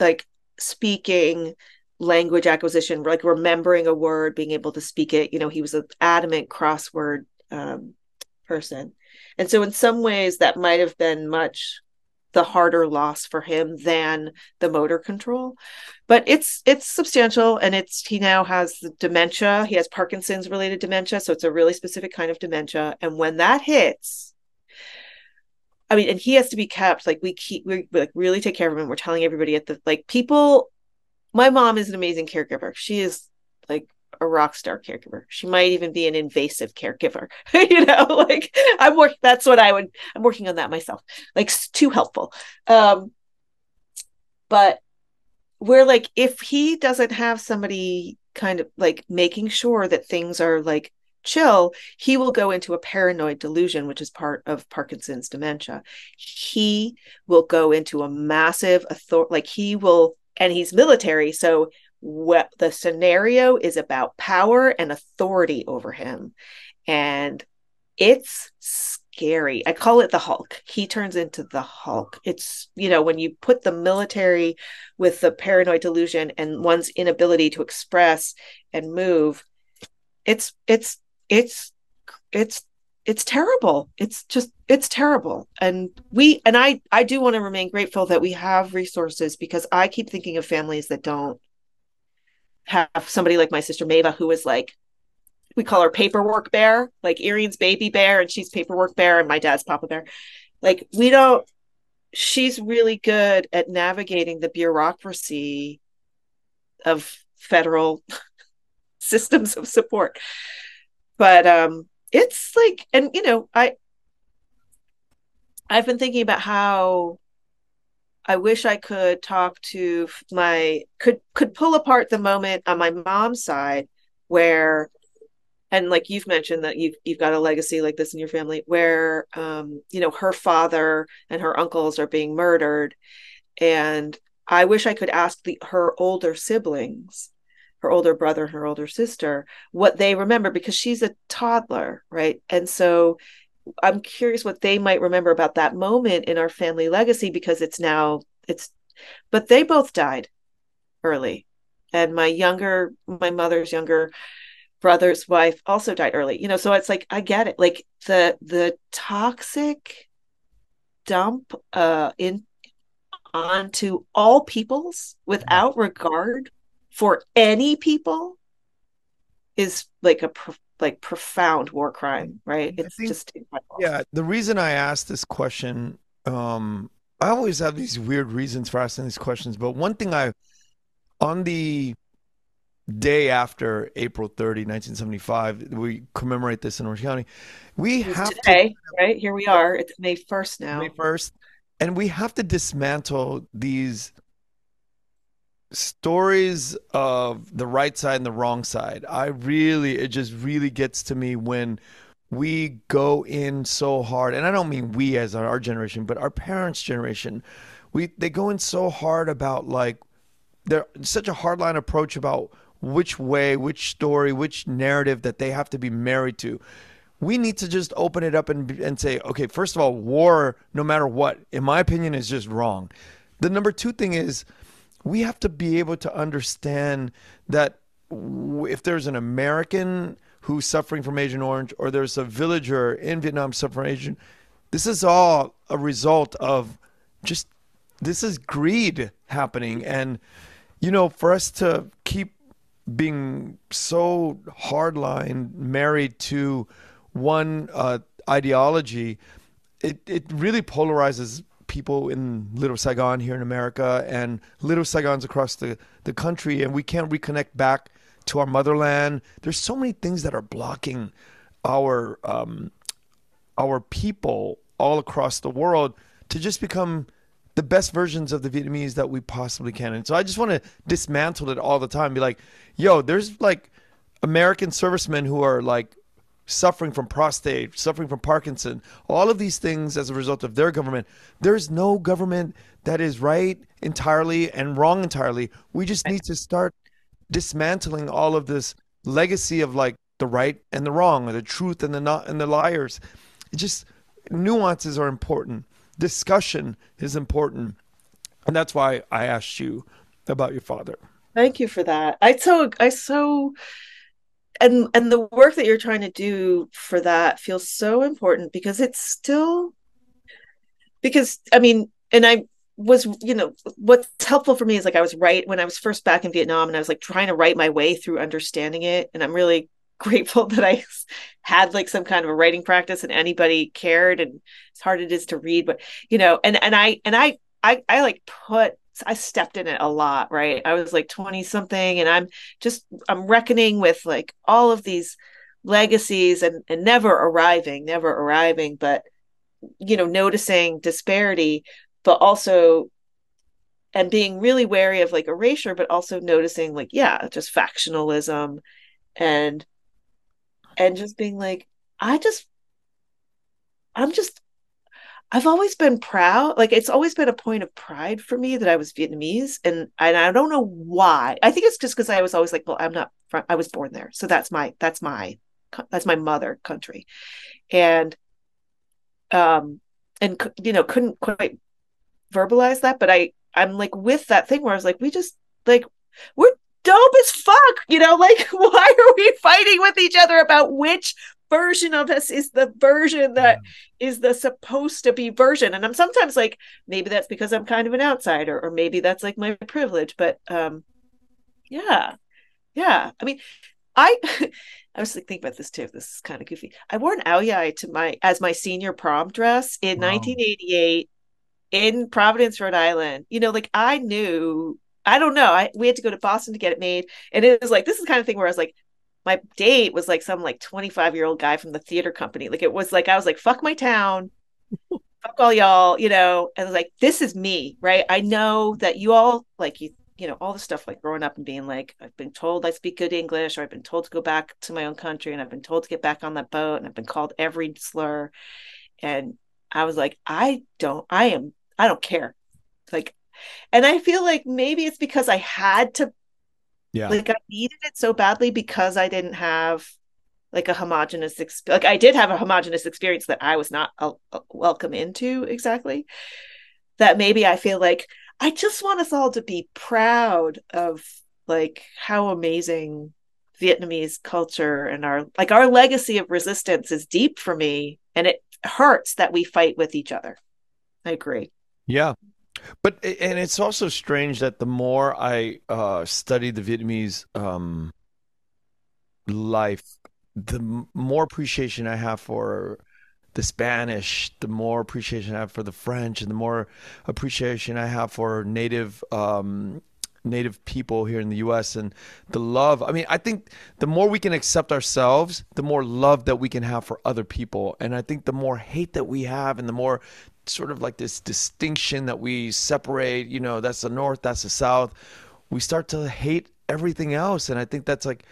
like speaking language acquisition like remembering a word being able to speak it. You know he was an adamant crossword um, person. And so in some ways that might have been much the harder loss for him than the motor control. But it's it's substantial and it's he now has dementia. He has parkinson's related dementia so it's a really specific kind of dementia. And when that hits i mean and he has to be kept like we keep we like really take care of him we're telling everybody at the like people my mom is an amazing caregiver. She is like a rock star caregiver. She might even be an invasive caregiver. [laughs] you know, [laughs] like I'm working that's what I would I'm working on that myself. Like too helpful. Um but we're like if he doesn't have somebody kind of like making sure that things are like chill, he will go into a paranoid delusion, which is part of Parkinson's dementia. He will go into a massive author like he will and he's military so what the scenario is about power and authority over him. And it's scary. I call it the hulk. He turns into the hulk. It's you know when you put the military with the paranoid delusion and one's inability to express and move it's it's it's it's it's terrible. It's just it's terrible. And we and i i do want to remain grateful that we have resources because i keep thinking of families that don't have somebody like my sister Maeva who is like we call her paperwork bear, like Eirene's baby bear, and she's paperwork bear, and my dad's papa bear. Like we don't. She's really good at navigating the bureaucracy of federal [laughs] systems of support, but um, it's like, and you know, I I've been thinking about how I wish I could talk to my could could pull apart the moment on my mom's side where and like you've mentioned that you've you've got a legacy like this in your family where um you know her father and her uncles are being murdered. And I wish I could ask the her older siblings her older brother and her older sister what they remember because she's a toddler right? And so I'm curious what they might remember about that moment in our family legacy because it's now it's but they both died early. And my younger my mother's younger brother's wife also died early. You know, so it's like I get it. Like the the toxic dump uh in onto all peoples without regard for any people is like a like profound war crime, right? It's think, just incredible. Yeah, the reason I asked this question, um, I always have these weird reasons for asking these questions, but one thing I on the day after April 30, 1975, we commemorate this in Orange County. We have today, to, right? Here we are. It's May 1st now. May 1st. And we have to dismantle these stories of the right side and the wrong side. I really, it just really gets to me when we go in so hard, and I don't mean we as our generation, but our parents' generation. We they go in so hard about like they're such a hardline approach about which way, which story, which narrative that they have to be married to. We need to just open it up and and say, okay, first of all, war, no matter what, in my opinion, is just wrong. The number two thing is we have to be able to understand that if there's an American who's suffering from Agent Orange or there's a villager in Vietnam suffering Agent, this is all a result of just this is greed happening. And you know for us to keep being so hardline married to one uh, ideology it, it really polarizes people in Little Saigon here in America and Little Saigons across the, the country, and we can't reconnect back to our motherland. There's so many things that are blocking our um, our people all across the world to just become the best versions of the Vietnamese that we possibly can. And so I just want to dismantle it all the time. Be like, yo, there's like American servicemen who are like suffering from prostate, suffering from Parkinson, all of these things as a result of their government. There's no government that is right entirely and wrong entirely. We just need to start dismantling all of this legacy of like the right and the wrong, or the truth and the not and the liars. It just nuances are important. Discussion is important. And that's why I asked you about your father. Thank you for that. I so I so and and the work that you're trying to do for that feels so important because it's still because I mean, and I was, you know, what's helpful for me is like I was right when I was first back in Vietnam and I was like trying to write my way through understanding it. And I'm really [laughs] grateful that I had like some kind of a writing practice and anybody cared and as hard it is to read, but you know, and and I and I I I like put I stepped in it a lot, right? I was like 20 something and I'm just I'm reckoning with like all of these legacies and and never arriving, never arriving, but you know, noticing disparity, but also and being really wary of like erasure, but also noticing like, yeah, just factionalism and and just being like, I just I'm just I've always been proud. Like it's always been a point of pride for me that I was Vietnamese, and and I don't know why. I think it's just because I was always like, well, I'm not. I was born there, so that's my that's my that's my mother country, and um and you know couldn't quite verbalize that, but I I'm like with that thing where I was like, we just like we're dope as fuck, you know, [laughs] like [laughs] why are we fighting with each other about which version of us is the version that yeah. is the supposed to be version. And i'm sometimes like maybe that's because i'm kind of an outsider or maybe that's like my privilege but um yeah. Yeah. I mean i [laughs] i was thinking about this too. This is kind of goofy. I wore an ao dai to my as my senior prom dress in wow. 1988 in providence rhode island. You know like i knew I don't know. I we had to go to Boston to get it made, and it was like this is the kind of thing where I was like, my date was like some like 25 year old guy from the theater company. Like it was like I was like, fuck my town, [laughs] fuck all y'all, you know, and like, this is me, right? I know that you all like you, you know, all the stuff like growing up and being like, I've been told I speak good English, or I've been told to go back to my own country, and I've been told to get back on that boat, and I've been called every slur. And I was like, I don't, I am, I don't care. Like, and I feel like maybe it's because I had to yeah. Like I needed it so badly because I didn't have like a homogenous exp- like I did have a homogenous experience that I was not uh, uh, welcome into exactly. That maybe I feel like I just want us all to be proud of like how amazing Vietnamese culture and our like our legacy of resistance is deep for me and it hurts that we fight with each other. I agree. Yeah. But and it's also strange that the more I uh, study the Vietnamese um, life, the more appreciation I have for the Spanish, the more appreciation I have for the French, and the more appreciation I have for native um, native people here in the US and the love. I mean, I think the more we can accept ourselves, the more love that we can have for other people. And I think the more hate that we have and the more sort of like this distinction that we separate, you know, that's the north, that's the south, we start to hate everything else. And I think that's like,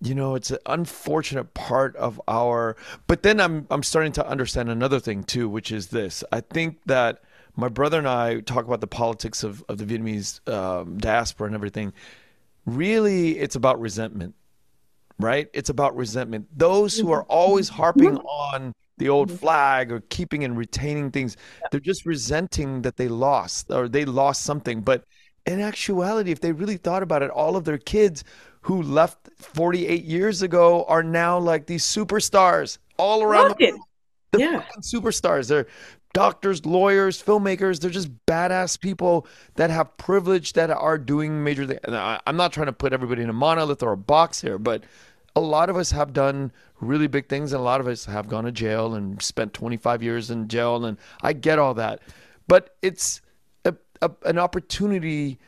you know, it's an unfortunate part of our but then I'm I'm starting to understand another thing too, which is this. I think that my brother and I talk about the politics of, of the Vietnamese um, diaspora and everything. Really, it's about resentment, right? It's about resentment. Those who are always harping on the old mm-hmm. flag or keeping and retaining things, they're just resenting that they lost or they lost something. But in actuality, if they really thought about it, all of their kids who left 48 years ago are now like these superstars all around the world The Yeah. fucking superstars. They're doctors, lawyers, filmmakers. They're just badass people that have privilege that are doing major things. I'm not trying to put everybody in a monolith or a box here, but a lot of us have done really big things, and a lot of us have gone to jail and spent 25 years in jail. And I get all that, but it's a, a, an opportunity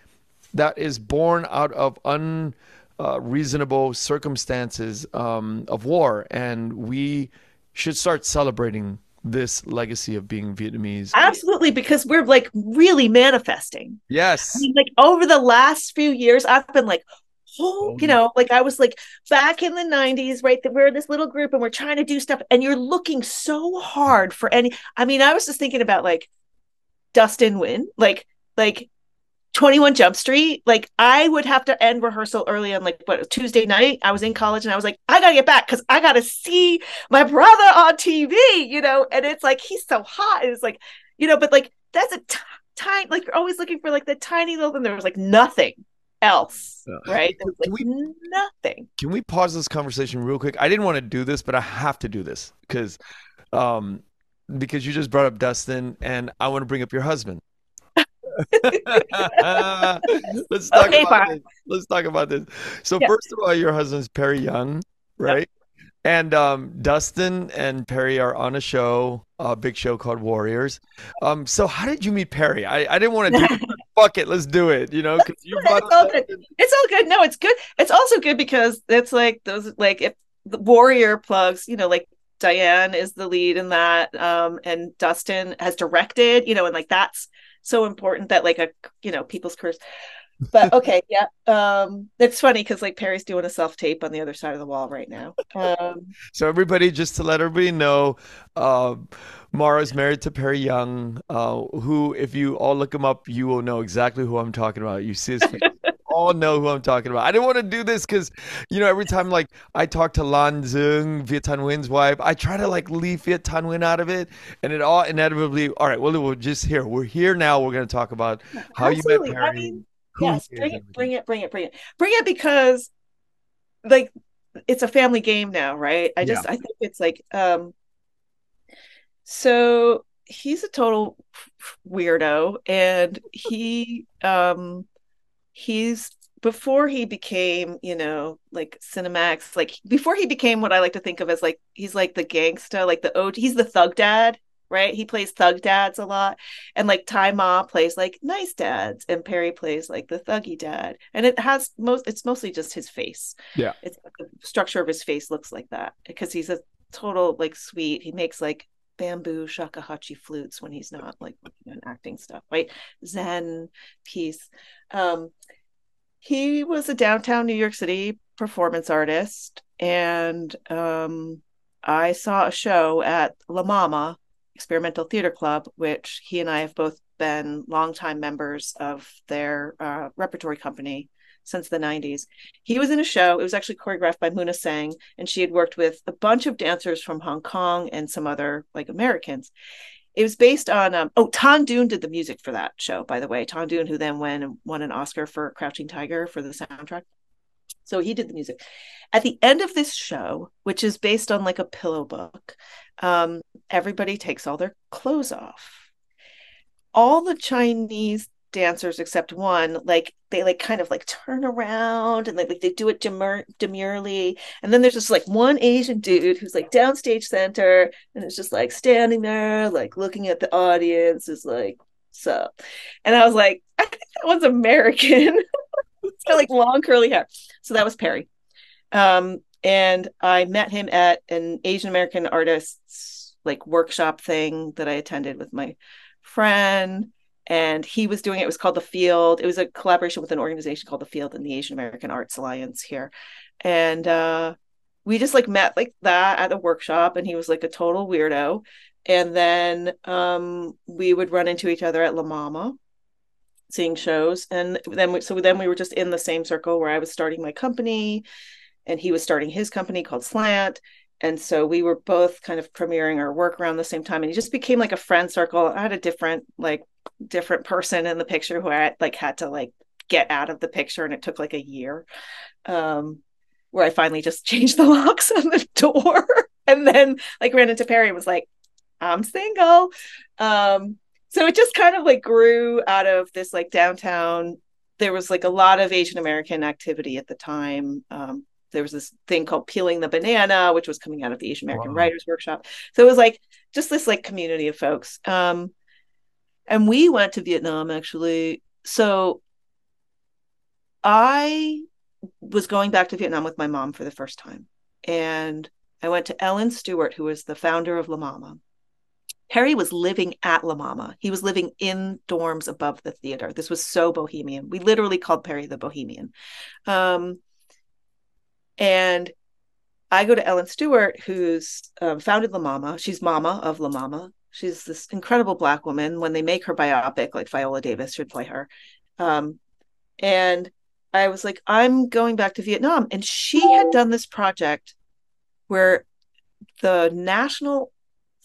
that is born out of unreasonable circumstances um, of war, and we should start celebrating this legacy of being Vietnamese. Absolutely, because we're like really manifesting. I Yes. mean, like over the last few years, I've been like, oh, you know, like I was like back in the 90s, right? That we're this little group and we're trying to do stuff, and you're looking so hard for any. I mean, I was just thinking about like Dustin Nguyen, like, like 21 Jump Street. Like, I would have to end rehearsal early on like what Tuesday night. I was in college and I was like, I gotta get back because I gotta see my brother on TV, you know, and it's like he's so hot. And it's like, you know, but like that's a tiny like you're always looking for like the tiny little thing. There was like nothing else, Yeah. right? There was Can like nothing. Can we pause this conversation real quick? I didn't want to do this, but I have to do this because um because you just brought up Dustin and I want to bring up your husband. [laughs] Let's talk Okay, about fine. this. Let's talk about this. So Yeah. first of all, your husband's Perry Yung, right? And um, Dustin and Perry are on a show, a big show called Warriors. Um, so how did you meet Perry? I, I didn't want to do [laughs] fuck it, let's do it. You know, because you [laughs] It's all good. It's all good. No, it's good. It's also good because it's like those like if the warrior plugs, you know, like Diane is the lead in that, um, and Dustin has directed, you know, and like that's so important that like a you know people's careers. But okay, yeah, um, it's funny because like Perry's doing a self tape on the other side of the wall right now. Um, So everybody, just to let everybody know, uh, Maura's married to Perry Yung, uh, who, if you all look him up, you will know exactly who I'm talking about. You see his face, all know who I'm talking about. I didn't want to do this because, you know, every time like I talk to Lan Duong, Viet Thanh Nguyen's wife, I try to like leave Viet Thanh Nguyen out of it, and it all inevitably. All right, well, we're just here. We're here now. We're going to talk about how you met absolutely. I Perry. mean, who yes, bring it, bring it, bring it, bring it, bring it because like it's a family game now, right? I just I think it's like um so he's a total weirdo and he um he's before he became, you know, like Cinemax, like before he became what I like to think of as like he's like the gangsta, like the OG, he's the thug dad, right? He plays thug dads a lot. And like Tzi Ma plays like nice dads, and Perry plays like the thuggy dad. And it has most it's mostly just his face. Yeah. It's the structure of his face looks like that because he's a total like sweet. He makes like bamboo shakuhachi flutes when he's not like working on acting stuff, right? Zen piece. Um he was a downtown New York City performance artist, and um, I saw a show at La Mama Experimental Theater Club, which he and I have both been longtime members of their uh, repertory company since the 90s. He was in a show, it was actually choreographed by Muna Tseng, and she had worked with a bunch of dancers from Hong Kong and some other like Americans. It was based on um, oh Tan Dun did the music for that show by the way Tan Dun who then went and won an Oscar for Crouching Tiger for the soundtrack so he did the music. At the end of this show which is based on like a pillow book um, everybody takes all their clothes off. All the Chinese dancers except one like they like kind of like turn around and they like they do it demur- demurely. And then there's just like one asian dude who's like downstage center and it's just like standing there like looking at the audience is like so and i was like i [laughs] think that one's american [laughs] it's got like long curly hair so that was perry um and i met him at an asian american artists like workshop thing that i attended with my friend and he was doing it. It was called the Field. It was a collaboration with an organization called the Field and the Asian American Arts Alliance here, and uh, we just like met like that at a workshop, and he was like a total weirdo. And then um, we would run into each other at La Mama, seeing shows, and then we, so then we were just in the same circle where I was starting my company, and he was starting his company called Slant. And so we were both kind of premiering our work around the same time, and he just became like a friend circle. I had a different like different person in the picture who I like had to like get out of the picture and it took like a year um where I finally just [laughs] changed the locks on the door [laughs] and then like ran into Perry and was like I'm single. Um, so it just kind of like grew out of this like downtown. There was like a lot of Asian American activity at the time. Um, there was this thing called peeling the banana, which was coming out of the Asian American wow. Writers Workshop. So it was like just this like community of folks. Um, and we went to Vietnam actually. So I was going back to Vietnam with my mom for the first time. And I went to Ellen Stewart, who was the founder of La Mama. Perry was living at La Mama. He was living in dorms above the theater. This was so bohemian. We literally called Perry the Bohemian. Um, and I go to Ellen Stewart, who's um, founded La Mama. She's mama of La Mama. She's this incredible black woman. When they make her biopic, like Viola Davis should play her. Um, and I was like, I'm going back to Vietnam. And she had done this project where the National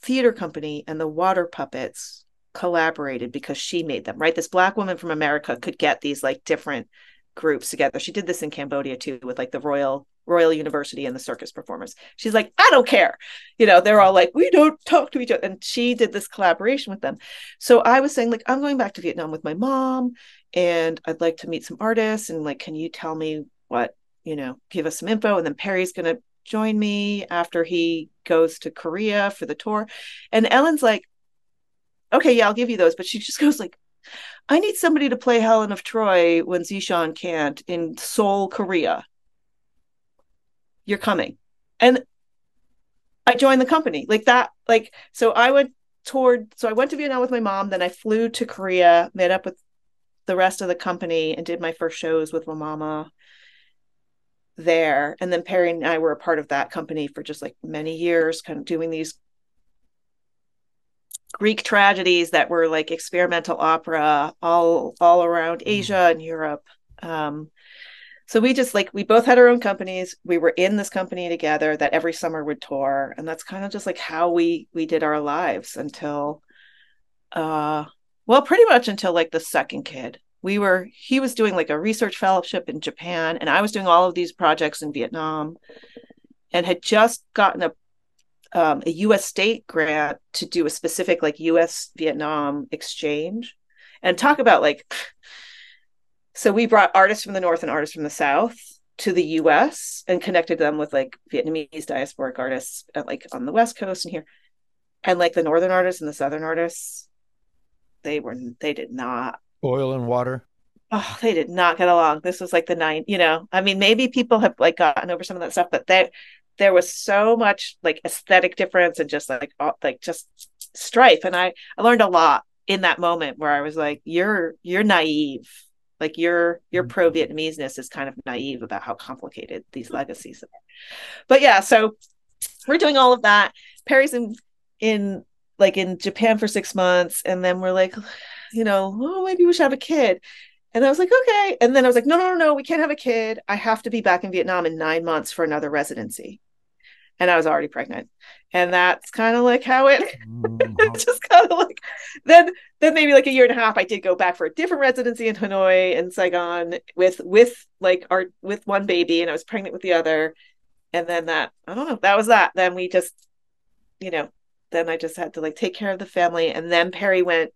Theater Company and the Water Puppets collaborated because she made them, right? This black woman from America could get these like different groups together. She did this in Cambodia too with like the Royal Royal University and the circus performers. She's like, I don't care. You know, they're all like, we don't talk to each other. And she did this collaboration with them. So I was saying, like, I'm going back to Vietnam with my mom and I'd like to meet some artists. And like, can you tell me what, you know, give us some info? And then Perry's going to join me after he goes to Korea for the tour. And Ellen's like, okay, yeah, I'll give you those. But she just goes like, I need somebody to play Helen of Troy when Zishan can't in Seoul, Korea. You're coming. And I joined the company like that. Like, so I went toward, so I went to Vietnam with my mom. Then I flew to Korea, met up with the rest of the company and did my first shows with my mama there. And then Perry and I were a part of that company for just like many years, kind of doing these Greek tragedies that were like experimental opera all all around mm-hmm. Asia and Europe. Um, so we just like we both had our own companies. We were in this company together that every summer would tour, and that's kind of just like how we we did our lives until, uh, well, pretty much until like the second kid. We were he was doing like a research fellowship in Japan, and I was doing all of these projects in Vietnam, and had just gotten a um, a U.S. state grant to do a specific like U.S. Vietnam exchange, and talk about like. [sighs] So we brought artists from the north and artists from the south to the U.S. and connected them with like Vietnamese diasporic artists at, like on the West Coast and here, and like the northern artists and the southern artists, they were they did not oil and water. Oh, they did not get along. This was like the nine, you know. I mean, maybe people have like gotten over some of that stuff, but they there was so much like aesthetic difference and just like all, like just strife and i i learned a lot in that moment where i was like you're you're naive like your your mm-hmm. pro vietnameseness is kind of naive about how complicated these legacies are but yeah so we're doing all of that perry's in in like in japan for six months and then we're like you know oh maybe we should have a kid and I was like, okay. And then I was like, no, no, no, no, we can't have a kid. I have to be back in Vietnam in nine months for another residency and I was already pregnant. And that's kind of like how it [laughs] mm-hmm. just kind of like then then maybe like a year and a half I did go back for a different residency in Hanoi and Saigon with with like our with one baby and I was pregnant with the other. And then that I don't know, that was that. Then we just you know, then I just had to like take care of the family and then Perry went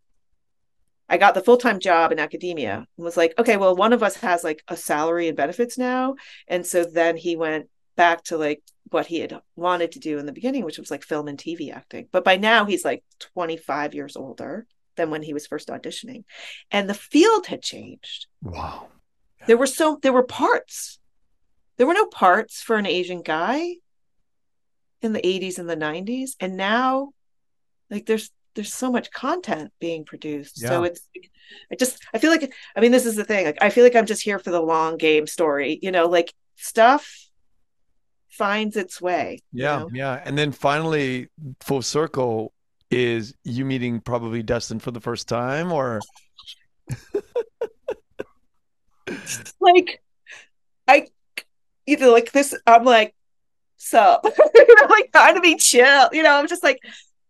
I got the full-time job in academia and was like, okay, well, one of us has like a salary and benefits now. And so then he went back to like what he had wanted to do in the beginning, which was like film and TV acting. But by now he's like 25 years older than when he was first auditioning. And the field had changed. Wow. There were so there were parts. There were no parts for an Asian guy in the 80s and the 90s. And now like there's there's so much content being produced. Yeah. So it's I just I feel like I mean this is the thing. Like I feel like I'm just here for the long game story. You know, like stuff finds its way. Yeah, you know? yeah. And then finally, full circle is you meeting probably Dustin for the first time, or [laughs] like I either like this. I'm like, so [laughs] like trying to be chill. You know, I'm just like,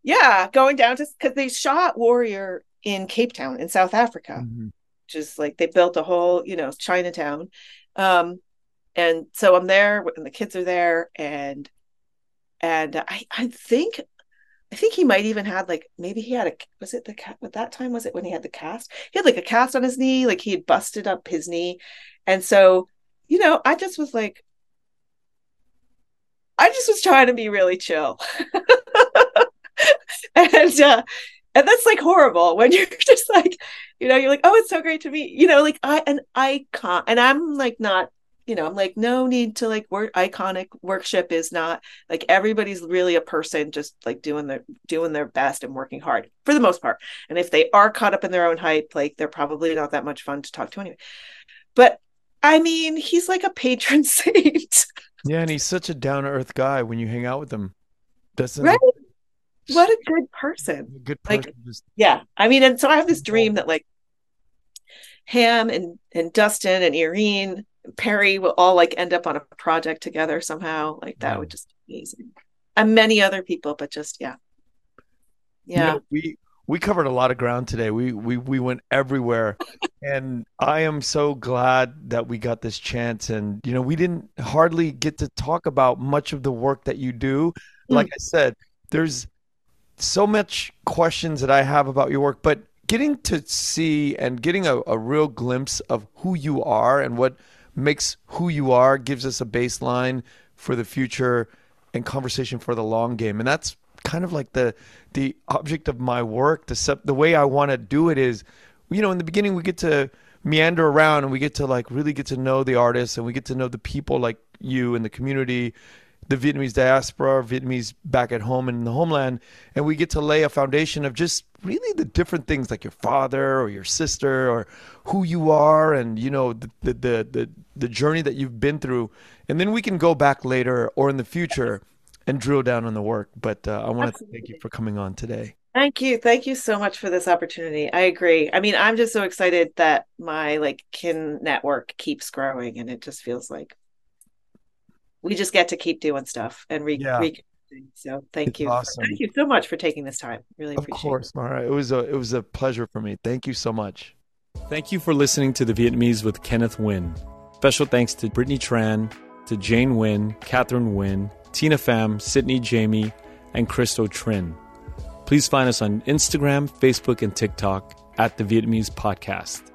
yeah, going down to because they shot Warrior in Cape Town in South Africa, mm-hmm. which is like they built a whole you know Chinatown. Um, and so i'm there and the kids are there and and i i think I think he might even had like maybe he had a was it the cat at that time was it when he had the cast he had like a cast on his knee like he had busted up his knee and so you know I just was like I just was trying to be really chill [laughs] [laughs] and uh and that's like horrible when you're [laughs] just like you know you're like oh it's so great to meet you know like I an icon and I'm like not you know, I'm like, no need to like work iconic workship is not like everybody's really a person just like doing their doing their best and working hard for the most part. And if they are caught up in their own hype, like they're probably not that much fun to talk to anyway. But I mean, he's like a patron [laughs] saint. Yeah, and he's such a down to earth guy when you hang out with him. Doesn't right? What a good person. Good person. Like, just... yeah. I mean, and so I have this dream that like Ham and and Dustin and Eirene Perry will all like end up on a project together somehow. Like that would just be amazing. And many other people, but just yeah. Yeah. You know, we we covered a lot of ground today. We we we went everywhere. [laughs] and I am so glad that we got this chance and you know, we didn't hardly get to talk about much of the work that you do. Mm. Like I said, there's so much questions that I have about your work, but getting to see and getting a, a real glimpse of who you are and what makes who you are, gives us a baseline for the future and conversation for the long game. And that's kind of like the the object of my work. The the way I want to do it is, you know, in the beginning we get to meander around and we get to like really get to know the artists and we get to know the people like you and the community the Vietnamese diaspora, Vietnamese back at home in the homeland, and we get to lay a foundation of just really the different things like your father or your sister or who you are and you know the the the the, the journey that you've been through, and then we can go back later or in the future and drill down on the work. But uh, I want to thank you for coming on today. Thank you. Thank you so much for this opportunity. I agree. I mean, I'm just so excited that my like kin network keeps growing and it just feels like we just get to keep doing stuff and re, yeah. so thank it's you awesome. thank you so much for taking this time really appreciate it. of course it. Maura. it was a it was a pleasure for me thank you so much thank you for listening to the vietnamese with kenneth nguyen special thanks to brittany tran to jane nguyen catherine nguyen tina pham sydney jamie and christo trin please find us on instagram facebook and tiktok at the vietnamese podcast